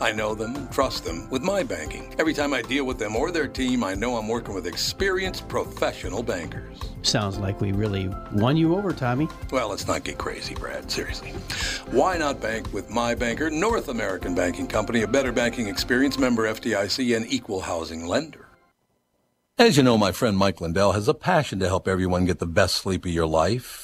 Speaker 1: I know them and trust them with my banking. Every time I deal with them or their team, I know I'm working with experienced professional bankers.
Speaker 9: Sounds like we really won you over, Tommy.
Speaker 1: Well, let's not get crazy, Brad. Seriously. Why not bank with my banker, North American Banking Company, a better banking experience, member FDIC, and equal housing lender? As you know, my friend Mike Lindell has a passion to help everyone get the best sleep of your life.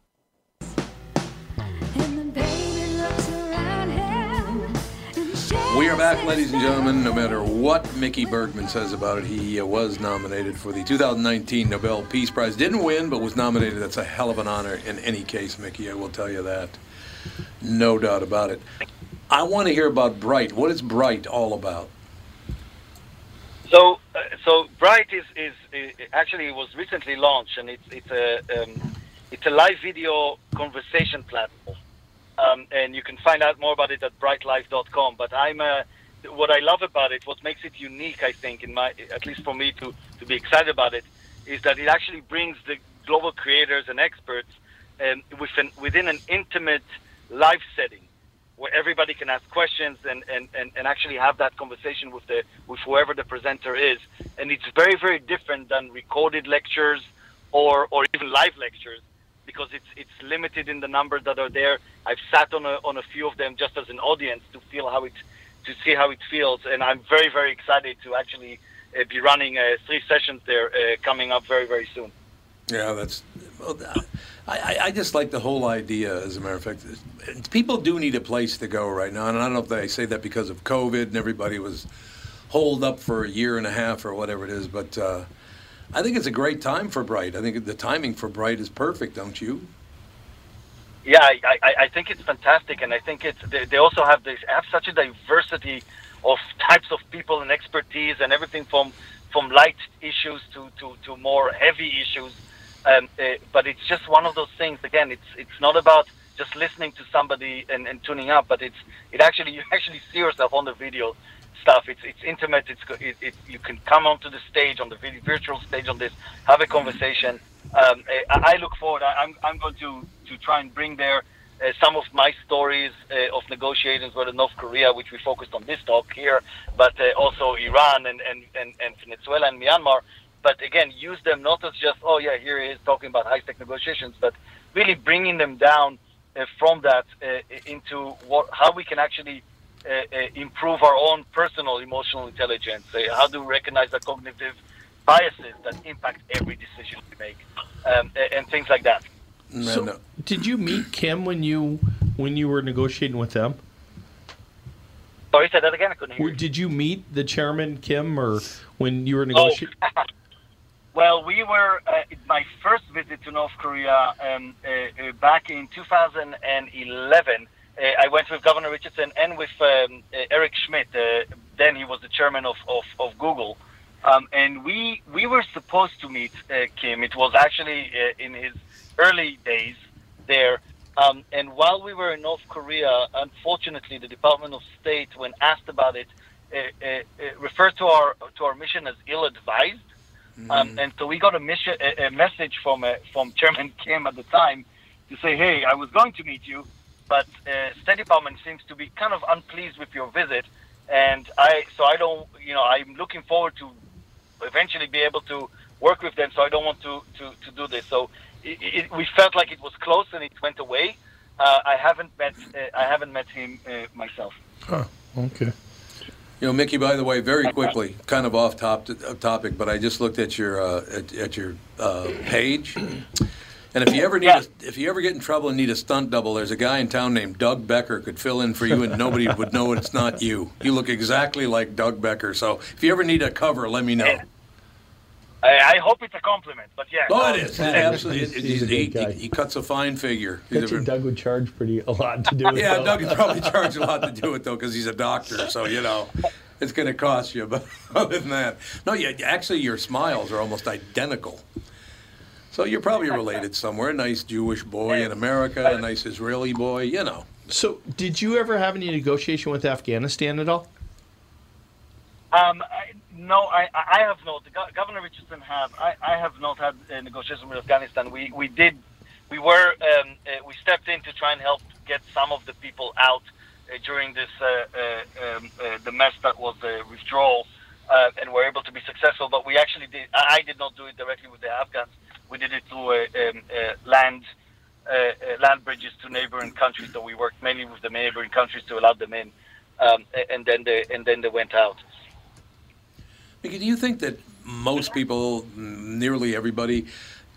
Speaker 1: We are back, ladies and gentlemen. No matter what Mickey Bergman says about it, he uh, was nominated for the 2019 Nobel Peace Prize. Didn't win, but was nominated. That's a hell of an honor in any case, Mickey. I will tell you that. No doubt about it. I want to hear about Bright. What is Bright all about?
Speaker 8: So, uh, so Bright is, is, is actually it was recently launched, and it's it's a um, it's a live video conversation platform, um, and you can find out more about it at brightlife.com. But I'm uh, what I love about it, what makes it unique, I think, in my at least for me to to be excited about it, is that it actually brings the global creators and experts um, within within an intimate live setting where everybody can ask questions and, and, and, and actually have that conversation with the with whoever the presenter is. And it's very, very different than recorded lectures or, or even live lectures because it's it's limited in the numbers that are there. I've sat on a, on a few of them just as an audience to feel how it to see how it feels, and I'm very very excited to actually uh, be running uh, three sessions there uh, coming up very very soon.
Speaker 1: Yeah, that's. Well, I, I just like the whole idea. As a matter of fact, people do need a place to go right now, and I don't know if they say that because of COVID and everybody was holed up for a year and a half or whatever it is, but uh, I think it's a great time for Bright. I think the timing for Bright is perfect, don't you?
Speaker 8: Yeah, I, I, I think it's fantastic, and I think it's they, they also have this have such a diversity of types of people and expertise and everything from from light issues to, to, to more heavy issues. Um, uh, but it's just one of those things. Again, it's it's not about just listening to somebody and, and tuning up, but it's it actually *laughs* you actually see yourself on the video stuff. It's it's intimate. It's it, it, you can come onto the stage on the virtual stage on this, have a conversation. Um, I, I look forward. I, I'm I'm going to to try and bring there. Uh, some of my stories uh, of negotiations with North Korea, which we focused on this talk here, but uh, also Iran and, and, and, and Venezuela and Myanmar. But again, use them not as just, oh, yeah, here he is talking about high tech negotiations, but really bringing them down from that into what, how we can actually improve our own personal emotional intelligence. how do we recognize the cognitive biases that impact every decision we make, um, and things like that.
Speaker 2: So,
Speaker 1: no.
Speaker 2: did you meet Kim when you when you were negotiating with them?
Speaker 8: Sorry, say that again. I couldn't hear.
Speaker 2: Or Did you meet the chairman Kim, or when you were
Speaker 8: Oh,
Speaker 2: negotiating? *laughs*
Speaker 8: well, we were uh, my first visit to North Korea um, uh, uh, back in 2011. Uh, I went with Governor Richardson and with um, uh, Eric Schmidt. Uh, then he was the chairman of, of, of Google. Um, and we we were supposed to meet uh, Kim. It was actually uh, in his early days there. Um, and while we were in North Korea, unfortunately, the Department of State, when asked about it, uh, uh, uh, referred to our to our mission as ill-advised. Um, and so we got a, mission, a, a message from uh, from Chairman *laughs* Kim at the time to say, "Hey, I was going to meet you, but uh, State Department seems to be kind of unpleased with your visit, and I so I don't, you know, I'm looking forward to eventually be able to work with them. So I don't want to to, to do this. So it, it, we felt like it was close, and it went away. Uh, I haven't met uh, I haven't met him uh, myself.
Speaker 2: Huh, okay.
Speaker 1: You know, Mickey. By the way, very quickly, kind of off top of topic, but I just looked at your uh, at, at your uh, page, and if you ever need a, if you ever get in trouble and need a stunt double, there's a guy in town named Doug Becker could fill in for you, and nobody would know it's not you. You look exactly like Doug Becker. So if you ever need a cover, let me know.
Speaker 8: I, I hope it's a compliment, but yeah.
Speaker 1: Oh, it is. It absolutely.
Speaker 2: He's-
Speaker 1: it-
Speaker 2: he's a
Speaker 1: he,
Speaker 2: guy.
Speaker 1: he, he cuts a fine figure. He's
Speaker 2: Bet
Speaker 1: a-
Speaker 2: Doug would charge pretty a lot to do *laughs* it.
Speaker 1: yeah,
Speaker 2: though.
Speaker 1: Doug would probably charge a lot to do it though, because he's a doctor. So you know, it's going to cost you. But *laughs* other than that, no, yeah, actually, your smiles are almost identical. So you're probably related somewhere. A nice Jewish boy in America, a nice Israeli boy. You know.
Speaker 2: So, did you ever have any negotiation with Afghanistan at all?
Speaker 8: Um, I, no, I, I have not. Governor Richardson have. I, I have not had a negotiation with Afghanistan. We we did we were um, uh, we stepped in to try and help get some of the people out uh, during this uh, uh, um, uh, the mess that was the withdrawal, uh, and were able to be successful. But we actually did. I I did not do it directly with the Afghans. We did it through uh, um, uh, land. Uh, uh, land bridges to neighboring countries. So we worked mainly with the neighboring countries to allow them in, um, and then they and then they went out.
Speaker 1: Mickey, do you think that most people, nearly everybody,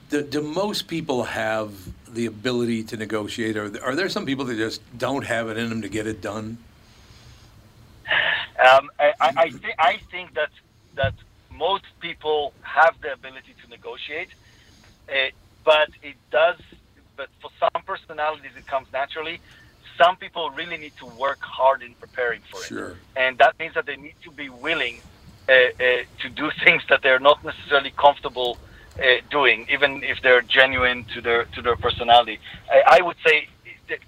Speaker 1: do, do most people have the ability to negotiate? Or are there some people that just don't have it in them to get it done?
Speaker 8: Um, I, I, I, th- I think that that most people have the ability to negotiate, uh, but it does. But for some personalities, it comes naturally. Some people really need to work hard in preparing for it,
Speaker 1: Sure.
Speaker 8: and that means that they need to be willing uh, uh, to do *laughs* things that they're not necessarily comfortable uh, doing, even if they're genuine to their to their personality. I, I would say it,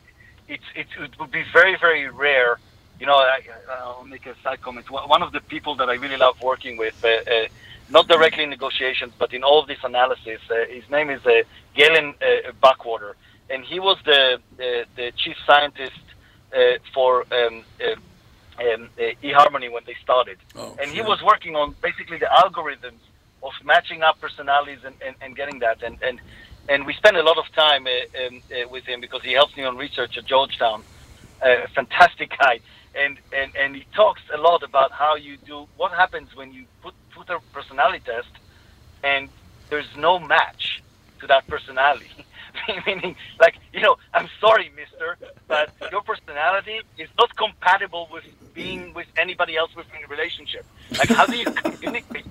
Speaker 8: it's, it's, it would be very very rare. You know, I, I'll make a side comment. One one of the people that I really love working with, uh, uh, not directly in negotiations, but in all of this analysis, uh, his name is uh, Galen uh, Buckwalter, and he was the the, the chief scientist uh, for um, uh, um, uh, eHarmony when they started, and he was working on basically the algorithms of matching up personalities and, and, and getting that, and and and we spent a lot of time uh, um, uh, with him because he helps me on research at Georgetown. Uh, fantastic *laughs* guy, and, and and he talks a lot about how you do what happens when you put put a personality test, and there's no match to that personality. *laughs* Meaning, like you know, I'm sorry, Mister, but your personality is not compatible with being with anybody else within a relationship. Like, how do you communicate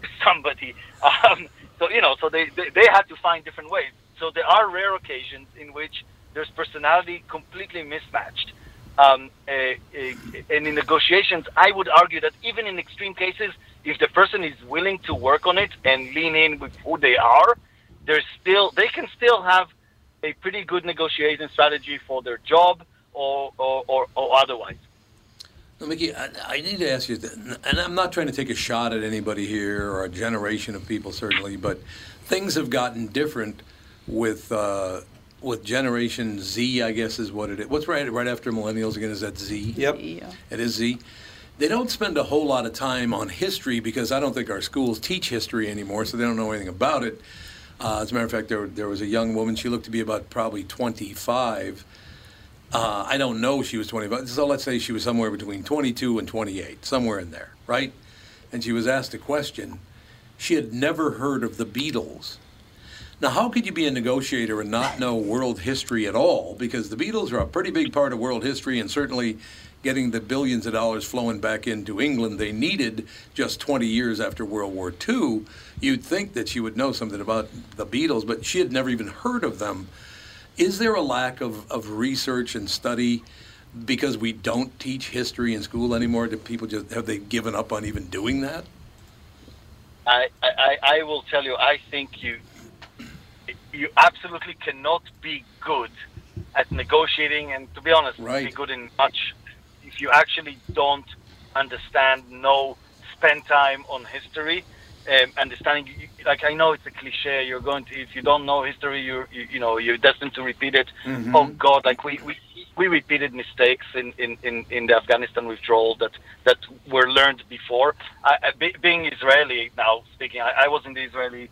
Speaker 8: with somebody? Um, so you know, so they, they they had to find different ways. So there are rare occasions in which there's personality completely mismatched. Um, uh, uh, and in negotiations, I would argue that even in extreme cases, if the person is willing to work on it and lean in with who they are, there's still they can still have a pretty good negotiation strategy for their job or or, or, or otherwise.
Speaker 1: Now, Mickey, I, I need to ask you, and I'm not trying to take a shot at anybody here or a generation of people, certainly, but things have gotten different with uh, with Generation Z, I guess is what it is. What's right right after millennials again? Is that Z?
Speaker 4: Yep. Yeah.
Speaker 1: It is Z. They don't spend a whole lot of time on history because I don't think our schools teach history anymore, so they don't know anything about it. Uh, as a matter of fact, there, there was a young woman. She looked to be about probably 25. Uh, I don't know she was 25. So let's say she was somewhere between 22 and 28, somewhere in there, right? And she was asked a question. She had never heard of the Beatles. Now, how could you be a negotiator and not know world history at all? Because the Beatles are a pretty big part of world history, and certainly getting the billions of dollars flowing back into England they needed just 20 years after World War II. You'd think that she would know something about the Beatles, but she had never even heard of them. Is there a lack of, of research and study because we don't teach history in school anymore? Do people just have they given up on even doing that?
Speaker 8: I, I, I will tell you, I think you you absolutely cannot be good at negotiating and to be honest, be good in much if you actually don't understand, know, spend time on history, um, understanding. Like I know it's a cliche. You're going to if you don't know history, you're you, you know you're destined to repeat it.
Speaker 11: Mhm.
Speaker 8: Oh God, like we, we we repeated mistakes in, in, in, in the Afghanistan withdrawal that that were learned before. I, I, be, being Israeli now speaking, I, I was in the Israeli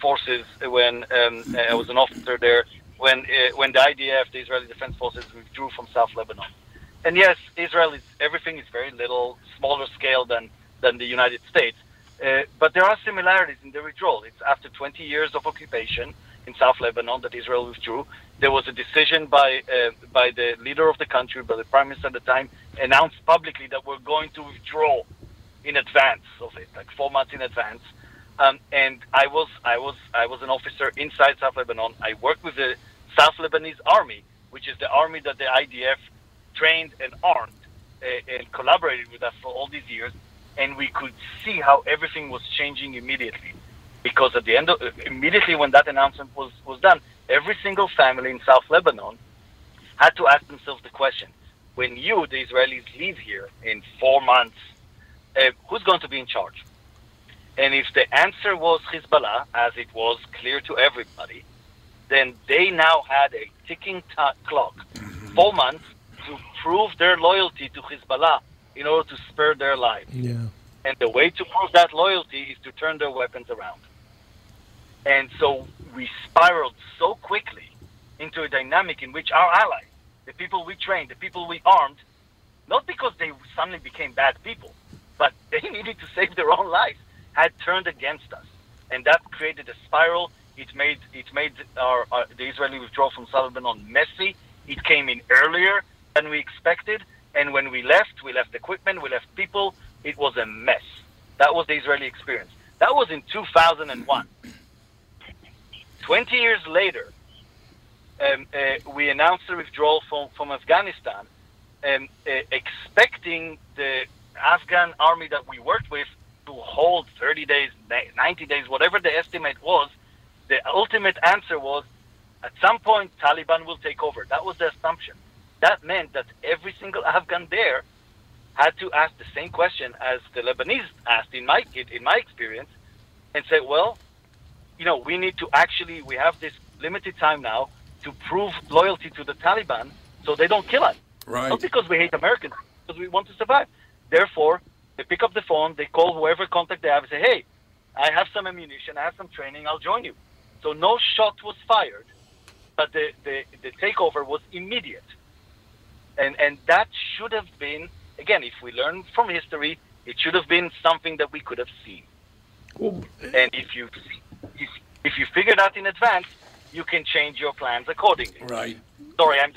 Speaker 8: forces when um, I was an officer there. When uh, when the IDF, the Israeli Defense Forces, withdrew from South Lebanon. And yes, Israel is everything is very little, smaller scale than than the United States. Uh, but there are similarities in the withdrawal. It's after 20 years of occupation in South Lebanon that Israel withdrew. There was a decision by uh, by the leader of the country, by the prime minister at the time, announced publicly that we're going to withdraw in advance of it, like four months in advance. Um, and I was I was I was an officer inside South Lebanon. I worked with the South Lebanese army, which is the army that the IDF trained and armed uh, and collaborated with us for all these years, and we could see how everything was changing immediately. Because at the end of immediately when that announcement was was done, every single family in South Lebanon had to ask themselves the question: When you, the Israelis, leave here in four months, uh, who's going to be in charge? And if the answer was Hezbollah, as it was clear to everybody, then they now had a ticking t- clock, mm-hmm. four months, to prove their loyalty to Hezbollah in order to spare their lives.
Speaker 2: Yeah.
Speaker 8: And the way to prove that loyalty is to turn their weapons around. And so we spiraled so quickly into a dynamic in which our allies, the people we trained, the people we armed, not because they suddenly became bad people, but *laughs* they needed to save their own lives, had turned against us. And that created a spiral. It made it made our, our the Israeli withdrawal from Southern Lebanon messy. It came in earlier than we expected, and when we left, we left equipment, we left people. It was a mess. That was the Israeli experience. That was in 2001. 20 years later, um, uh, we announced the withdrawal from, from Afghanistan, um, uh, expecting the Afghan army that we worked with to hold 30 days, 90 days, whatever the estimate was. The ultimate answer was at some point, Taliban will take over. That was the assumption. That meant that every single Afghan there had to ask the same question as the Lebanese asked in my in my experience, and say, well, you know, we need to actually we have this limited time now to prove loyalty to the Taliban, so they don't kill us.
Speaker 1: Right.
Speaker 8: Not because we hate Americans, because we want to survive. Therefore, they pick up the phone, they call whoever contact they have, and say, hey, I have some ammunition, I have some training, I'll join you. So no shot was fired, but the, the, the takeover was immediate. And, and that should have been, again, if we learn from history, it should have been something that we could have seen. and if you, if, if you figure that in advance, you can change your plans accordingly.
Speaker 1: Right.
Speaker 8: Sorry, I'm,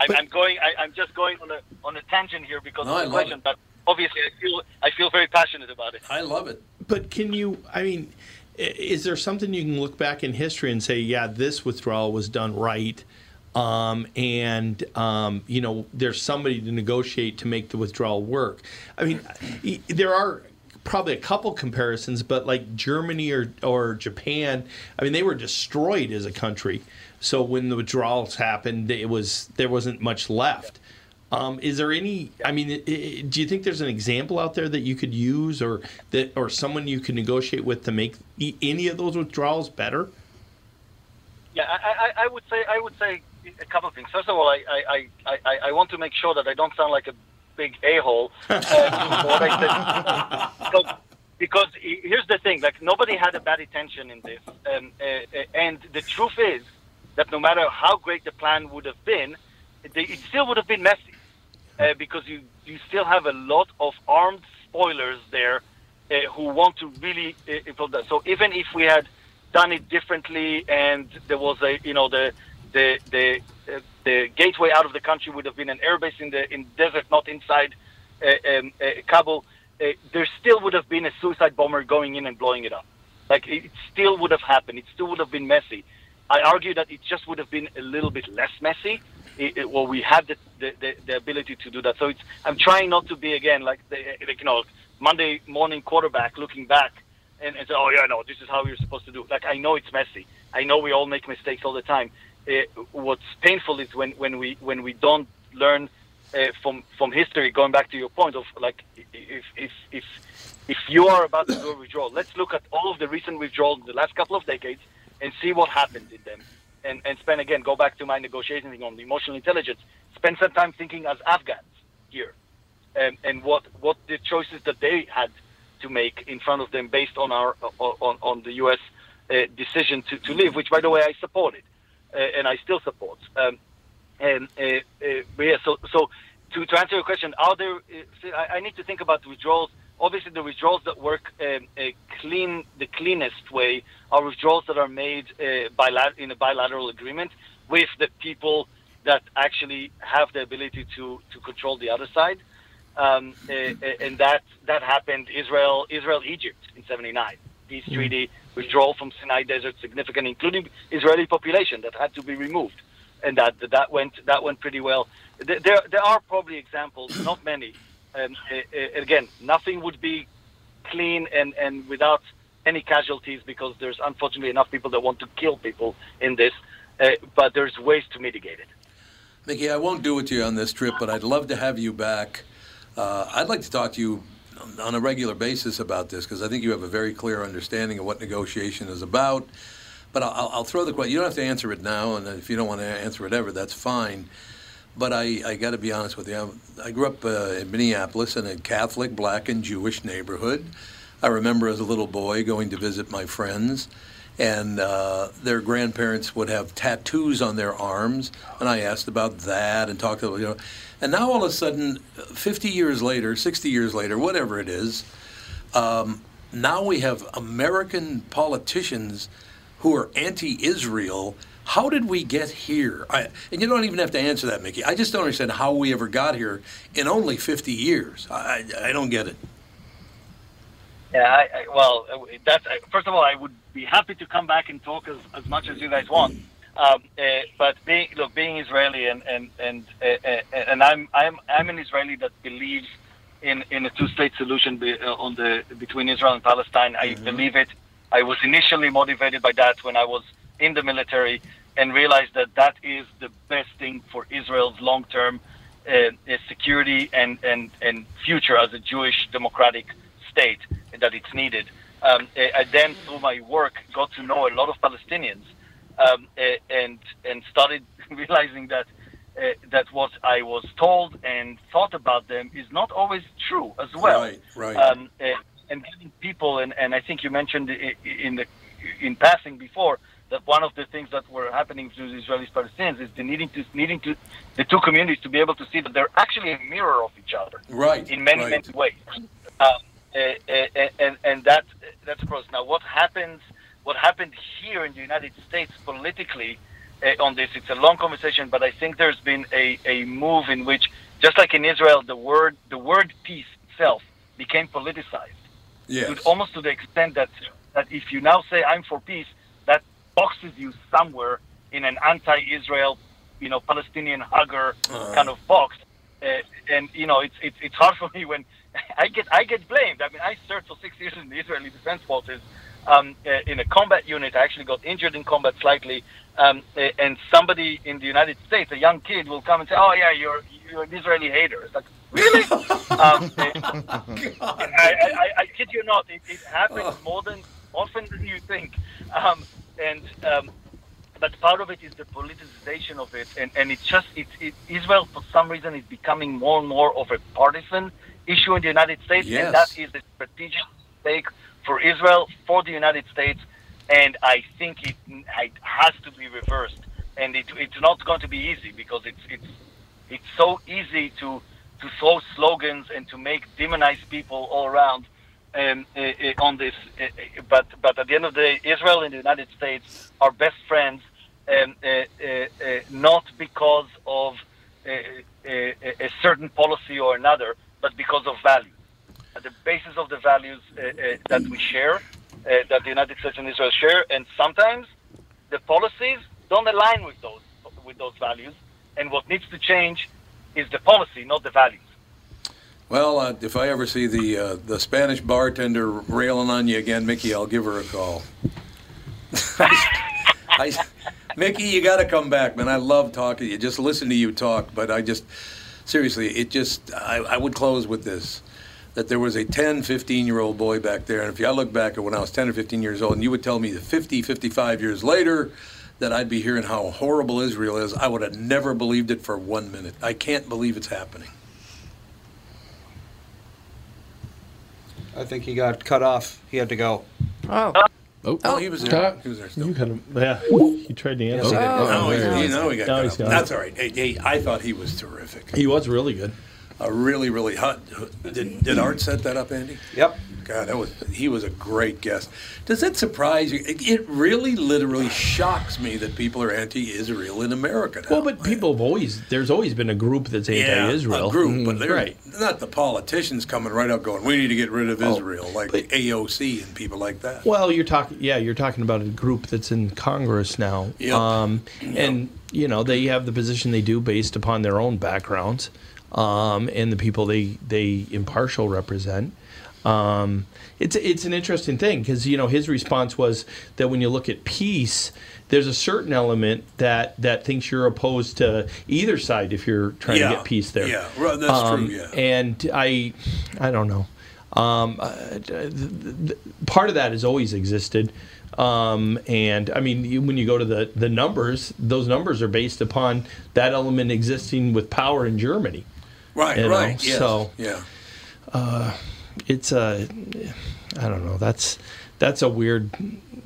Speaker 8: I'm, I'm going. I, I'm just going on a on a tangent here because
Speaker 1: No,
Speaker 8: of the question, but obviously I feel I feel very passionate about it.
Speaker 1: I love it.
Speaker 2: But can you? I mean, is there something you can look back in history and say, yeah, this withdrawal was done right, um, and um, you know, there's somebody to negotiate to make the withdrawal work. I mean, there are probably a couple comparisons, but like Germany or or Japan, I mean, they were destroyed as a country. So when the withdrawals happened, it was there wasn't much left. Um, is there any? I mean, do you think there's an example out there that you could use, or that, or someone you could negotiate with to make any of those withdrawals better?
Speaker 8: Yeah, I, I, I would say I would say a couple of things. First of all, I I, I, I, want to make sure that I don't sound like a big a hole. Uh, for what I said. *laughs* because, here's the thing: like nobody had a bad intention in this, um, uh, uh, and the truth is that no matter how great the plan would have been, it still would have been messy uh, because you you still have a lot of armed spoilers there uh, who want to really uh, that. So even if we had done it differently and there was a you know the the the uh, the gateway out of the country would have been an airbase in the in desert, not inside uh, um, uh, Kabul. Uh, there still would have been a suicide bomber going in and blowing it up. Like it still would have happened. It still would have been messy. I argue that it just would have been a little bit less messy. It, it, well, we had the, the, the, ability to do that. So it's I'm trying not to be again like the you know Monday morning quarterback looking back and, and say, oh yeah, no, this is how you're supposed to do. Like I know it's messy. I know we all make mistakes all the time. Uh, what's painful is when, when we when we don't learn uh, from from history. Going back to your point of like if if if if you are about to do a withdrawal, let's look at all of the recent withdrawals in the last couple of decades and see what happened in them. And, and spend again, go back to my negotiating thing on the emotional intelligence. Spend some time thinking as Afghans here, and, and what what the choices that they had to make in front of them based on our on, on the U.S. Uh, decision to, to leave, which by the way I supported, uh, and I still support. Um, and uh, uh, yeah, so so to, to answer your question, are there? Uh, I, I need to think about withdrawals. Obviously, the withdrawals that work um, uh, clean, the cleanest way, are withdrawals that are made uh, bilat- in a bilateral agreement with the people that actually have the ability to, to control the other side. Um, uh, uh, and that that happened Israel Israel Egypt in '79 peace treaty withdrawal from Sinai Desert significant, including Israeli population that had to be removed, and that that went that went pretty well. There, there are probably examples, not many. Um, again, nothing would be clean and and without any casualties because there's unfortunately enough people that want to kill people in this, uh, but there's ways to mitigate it.
Speaker 1: Mickey, I won't do it to you on this trip, but I'd love to have you back. Uh, I'd like to talk to you on a regular basis about this because I think you have a very clear understanding of what negotiation is about. but I'll, I'll throw the question. You don't have to answer it now, and if you don't want to answer it ever, that's fine. But I, I got to be honest with you. I, I grew up uh, in Minneapolis in a Catholic, black, and Jewish neighborhood. I remember as a little boy going to visit my friends, and uh, their grandparents would have tattoos on their arms, and I asked about that and talked them, you know. And now all of a sudden, 50 years later, 60 years later, whatever it is, um, now we have American politicians who are anti-Israel. How did we get here? I, and you don't even have to answer that, Mickey. I just don't understand how we ever got here in only 50 years. I, I don't get it.
Speaker 8: Yeah, I, I, well, uh, that's uh, first of all, I would be happy to come back and talk as, as much as you guys want. Um, uh, but being look, being Israeli and and and uh, uh, and I'm I'm I'm an Israeli that believes in in a two-state solution be, uh, on the between Israel and Palestine. I believe it. I was initially motivated by that when I was in the military and realized that that is the best thing for Israel's long-term uh, uh, security and, and, and future as a Jewish democratic state that it's needed. Um, uh, I then, through my work, got to know a lot of Palestinians um, uh, and and started *laughs* realizing that uh, that what I was told and thought about them is not always true as well.
Speaker 1: Right, right.
Speaker 8: Um, and getting people, and, and I think you mentioned in the in passing before that one of the things that were happening to the Israelis Palestinians is the needing to needing to the two communities to be able to see that they're actually a mirror of each other
Speaker 1: Right.
Speaker 8: in many
Speaker 1: right.
Speaker 8: many ways. Um, uh, uh, and and that that's across. Now, what happens? What happened here in the United States politically uh, on this? It's a long conversation, but I think there's been a, a move in which, just like in Israel, the word the word peace itself became politicized.
Speaker 1: Yes.
Speaker 8: To- almost to the extent that that if you now say I'm for peace, boxes you somewhere in an anti-Israel, you know, Palestinian hugger kind of box. Uh, and you know, it's it's it's hard *laughs* for me when I get I get blamed. I mean, I served for six years in the Israeli Defense Forces um, uh, in a combat unit. I actually got injured in combat slightly, um, uh, and somebody in the United States, a young kid, will come and say, "Oh yeah, you're you're an Israeli hater." It's like really? *laughs* um, *laughs* uh, I, I, I, kid you not. It, it happens more than often than you think. And um, but part of it is the politicization of it, and, and it's just it, it, Israel for some reason is becoming more and more of a partisan issue in the United States,
Speaker 1: Yes.
Speaker 8: and that is a strategic mistake for Israel, for the United States, and I think it, it has to be reversed. And it, it's not going to be easy because it's it's it's so easy to to throw slogans and to make demonize people all around um, uh, uh, on this. Uh, but but at the end of the day, Israel and the United States are best friends, um, not because of uh, a certain policy or another, but because of values. At the basis of the values that we share, that the United States and Israel share, and sometimes the policies don't align with those with those values. And what needs to change is the policy, not the values.
Speaker 1: Well, uh, if I ever see the uh, the Spanish bartender railing on you again, Mickey, I'll give her a call. *laughs* I, Mickey, you got to come back, man. I love talking to you. Just listen to you talk, but I just seriously, it just I, I would close with this. That there was a 10, 15 year old boy back there, and if I look back at when I was 10 or 15 years old, and you would tell me that 50, 55 years later, that I'd be hearing how horrible Israel is, I would have never believed it for one minute. I can't believe it's happening.
Speaker 4: I think he got cut off. He had to go.
Speaker 3: Oh.
Speaker 5: Oh,
Speaker 1: Oh, he was there. He was there still.
Speaker 2: You kind of yeah. He tried to answer.
Speaker 4: he did.
Speaker 1: Oh, no, he's,
Speaker 2: there
Speaker 1: he,
Speaker 2: he
Speaker 1: no, he got
Speaker 2: Now
Speaker 1: cut
Speaker 2: he's
Speaker 1: off. That's all right. Hey, hey, I thought he was terrific.
Speaker 2: He was really good.
Speaker 1: A really, really hot. Did, did Art set that up, Andy?
Speaker 4: Yep.
Speaker 1: God, that was he was a great guest. Does that surprise you? It, it really, literally shocks me that people are anti-Israel in America now.
Speaker 2: Well, but people have always there's always been a group that's anti-Israel.
Speaker 1: Yeah, a group,
Speaker 2: Mm,
Speaker 1: but they're
Speaker 2: right.
Speaker 1: not the politicians coming right out going, "We need to get rid of
Speaker 2: Oh,
Speaker 1: Israel," like
Speaker 2: but-
Speaker 1: AOC and people like that.
Speaker 2: Well, you're talking, yeah, you're talking about a group that's in Congress now,
Speaker 1: Yep.
Speaker 2: um, and you know they have the position they do based upon their own backgrounds um, and the people they they impartial represent. Um, it's it's an interesting thing because you know his response was that when you look at peace, there's a certain element that that thinks you're opposed to either side if you're trying
Speaker 1: Yeah,
Speaker 2: to get peace there.
Speaker 1: yeah, right, that's true,
Speaker 2: Um,
Speaker 1: yeah.
Speaker 2: and I, I don't know. Um, uh, th- th- th- part of that has always existed. Um, and I mean, you, when you go to the, the numbers, those numbers are based upon that element existing with power in Germany.
Speaker 1: Right,
Speaker 2: you know?
Speaker 1: right. Yes.
Speaker 2: So
Speaker 1: yeah.
Speaker 2: uh, it's a, I don't know. That's that's a weird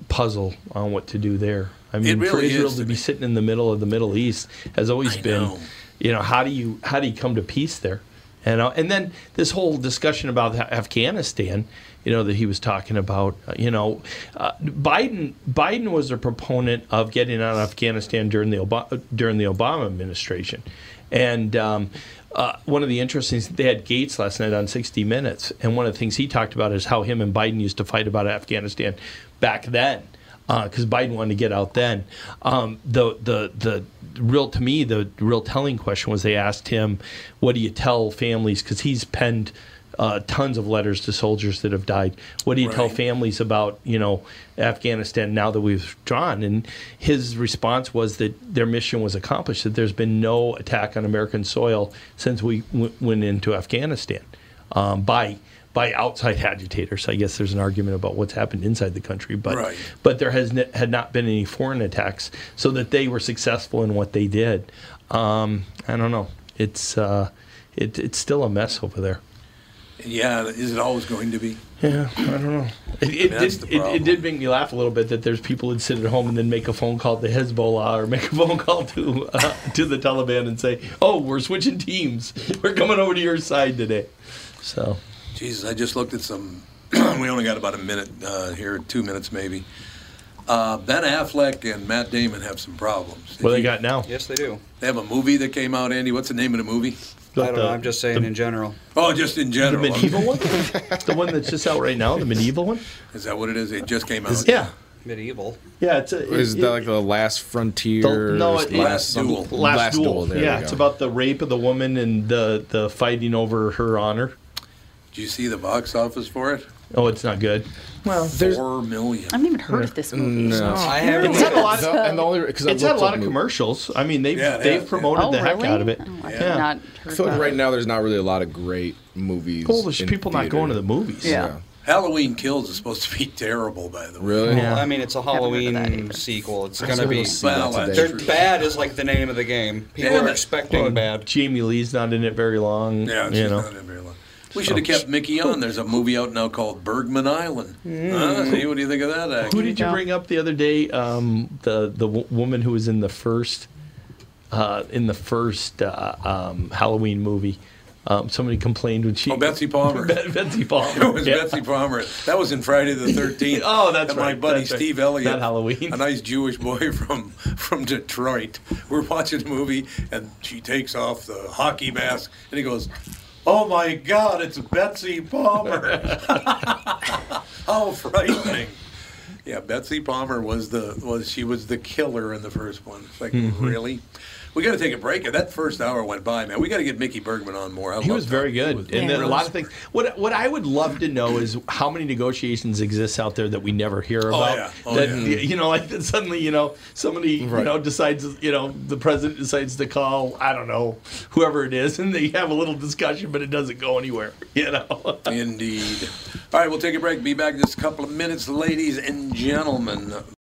Speaker 2: puzzle on what to do there. I mean, for Israel
Speaker 1: is
Speaker 2: to
Speaker 1: to
Speaker 2: be sitting in the middle of the Middle East has always
Speaker 1: I
Speaker 2: been,
Speaker 1: know.
Speaker 2: you know, how do you how do you come to peace there? And uh, and then this whole discussion about Afghanistan, you know, that he was talking about, uh, you know, uh, Biden Biden was a proponent of getting out of Afghanistan during the Obama, during the Obama administration, and. Um, uh, one of the interesting things, they had Gates last night on 60 Minutes, and one of the things he talked about is how him and Biden used to fight about Afghanistan back then, because Biden wanted to get out then. Um, the the the real to me the real telling question was they asked him, "What do you tell families?" Because he's penned uh, tons of letters to soldiers that have died. What do you tell families about you know Afghanistan now that we've drawn? And his response was that their mission was accomplished. That there's been no attack on American soil since we w- went into Afghanistan um, by by outside agitators. I guess there's an argument about what's happened inside the country, but
Speaker 1: Right.
Speaker 2: but there has n- had not been any foreign attacks, so that they were successful in what they did. Um, I don't know. It's uh, it, it's still a mess over there.
Speaker 1: Yeah, is it always going to be?
Speaker 2: Yeah, I don't know. It, it,
Speaker 1: That's
Speaker 2: did, it, it did make me laugh a little bit that there's people that sit at home and then make a phone call to Hezbollah or make a *laughs* phone call to uh, to the Taliban and say, "Oh, we're switching teams. *laughs* We're coming over to your side today." So
Speaker 1: Jesus, I just looked at some. *clears throat* we only got about a minute uh, here, two minutes maybe. Uh, ben Affleck and Matt Damon have some problems.
Speaker 2: what they got now?
Speaker 4: Yes, they do.
Speaker 1: They have a movie that came out, Andy. What's the name of the movie?
Speaker 4: I don't know. I'm just saying in general.
Speaker 1: Oh, just in
Speaker 2: The
Speaker 1: general.
Speaker 2: medieval one, *laughs* the one that's just out right now, the medieval one.
Speaker 1: Is that what it is? It just came out.
Speaker 2: Yeah,
Speaker 4: Medieval.
Speaker 2: yeah. It's a,
Speaker 5: Is
Speaker 2: it-
Speaker 5: that like the last frontier?
Speaker 2: The- no, it-
Speaker 1: Last
Speaker 5: some-
Speaker 1: Duel.
Speaker 2: Last, duel.
Speaker 5: There
Speaker 2: yeah, it's about the rape of the woman and the the fighting over her honor.
Speaker 1: Did you see the box office for it?
Speaker 2: Oh, it's not good. Well,
Speaker 1: Four million.
Speaker 7: I haven't even heard of this mm, movie.
Speaker 5: No.
Speaker 4: I haven't.
Speaker 2: It's had a lot.
Speaker 5: The- and the only because
Speaker 2: It's had a lot of commercials. I mean, they've
Speaker 1: Yeah, it
Speaker 2: they've
Speaker 1: has,
Speaker 2: promoted
Speaker 7: Oh,
Speaker 2: the heck out of it.
Speaker 7: Oh, I
Speaker 2: Yeah.
Speaker 7: have not
Speaker 5: I feel like right
Speaker 7: it.
Speaker 5: now there's not really a lot of great movies.
Speaker 2: Well, there's
Speaker 5: in
Speaker 2: people not going to the movies.
Speaker 7: Yeah.
Speaker 1: Halloween Kills is supposed to be terrible, by the way.
Speaker 5: Really?
Speaker 2: Yeah.
Speaker 4: I mean, it's a
Speaker 7: heard of that
Speaker 4: Halloween sequel. It's gonna be.
Speaker 5: don't
Speaker 1: Well,
Speaker 5: that
Speaker 1: that's
Speaker 5: today.
Speaker 4: They're
Speaker 1: true.
Speaker 4: bad is like the name of the game. People
Speaker 1: Damn
Speaker 4: are
Speaker 1: it.
Speaker 4: expecting bad.
Speaker 2: Jamie Lee's not in it very long.
Speaker 1: Yeah, it's
Speaker 2: you know.
Speaker 1: not in it very long. We should have kept Mickey on. There's a movie out now called Bergman Island. Huh? See, what do you think of that? Act?
Speaker 2: Who did you bring up the other day? Um, the the w- woman who was in the first uh, in the first uh, um, Halloween movie. Um, somebody complained when she.
Speaker 1: Oh, Betsy Palmer. *laughs*
Speaker 2: Bet- Betsy Palmer.
Speaker 1: It was
Speaker 2: Yeah.
Speaker 1: Betsy Palmer. That was in Friday the Thirteenth. *laughs*
Speaker 2: Oh, that's
Speaker 1: My
Speaker 2: right,
Speaker 1: buddy
Speaker 2: that's right.
Speaker 1: Steve Elliott,
Speaker 2: That Halloween.
Speaker 1: a nice Jewish boy *laughs* from from Detroit. We're watching the movie, and she takes off the hockey mask, and he goes, "Oh my God, it's Betsy Palmer!" *laughs* How frightening! Yeah, Betsy Palmer was the was she was the killer in the first one. It's like
Speaker 2: Mm-hmm.
Speaker 1: really. We got to take a break. That first hour went by, man. We got to get Mickey Bergman on more. I
Speaker 2: He was very
Speaker 1: talking.
Speaker 2: Good,
Speaker 1: was
Speaker 2: and then a lot of things. What what I would love to know is how many negotiations exist out there that we never hear oh, about.
Speaker 1: yeah. Oh,
Speaker 2: that
Speaker 1: yeah.
Speaker 2: you know, like that suddenly, you know, somebody you know decides, you know, the president decides to call, I don't know, whoever it is, and they have a little discussion, but it doesn't go anywhere. *laughs* You know.
Speaker 1: Indeed. All right, we'll take a break. Be back in just a couple of minutes, ladies and gentlemen.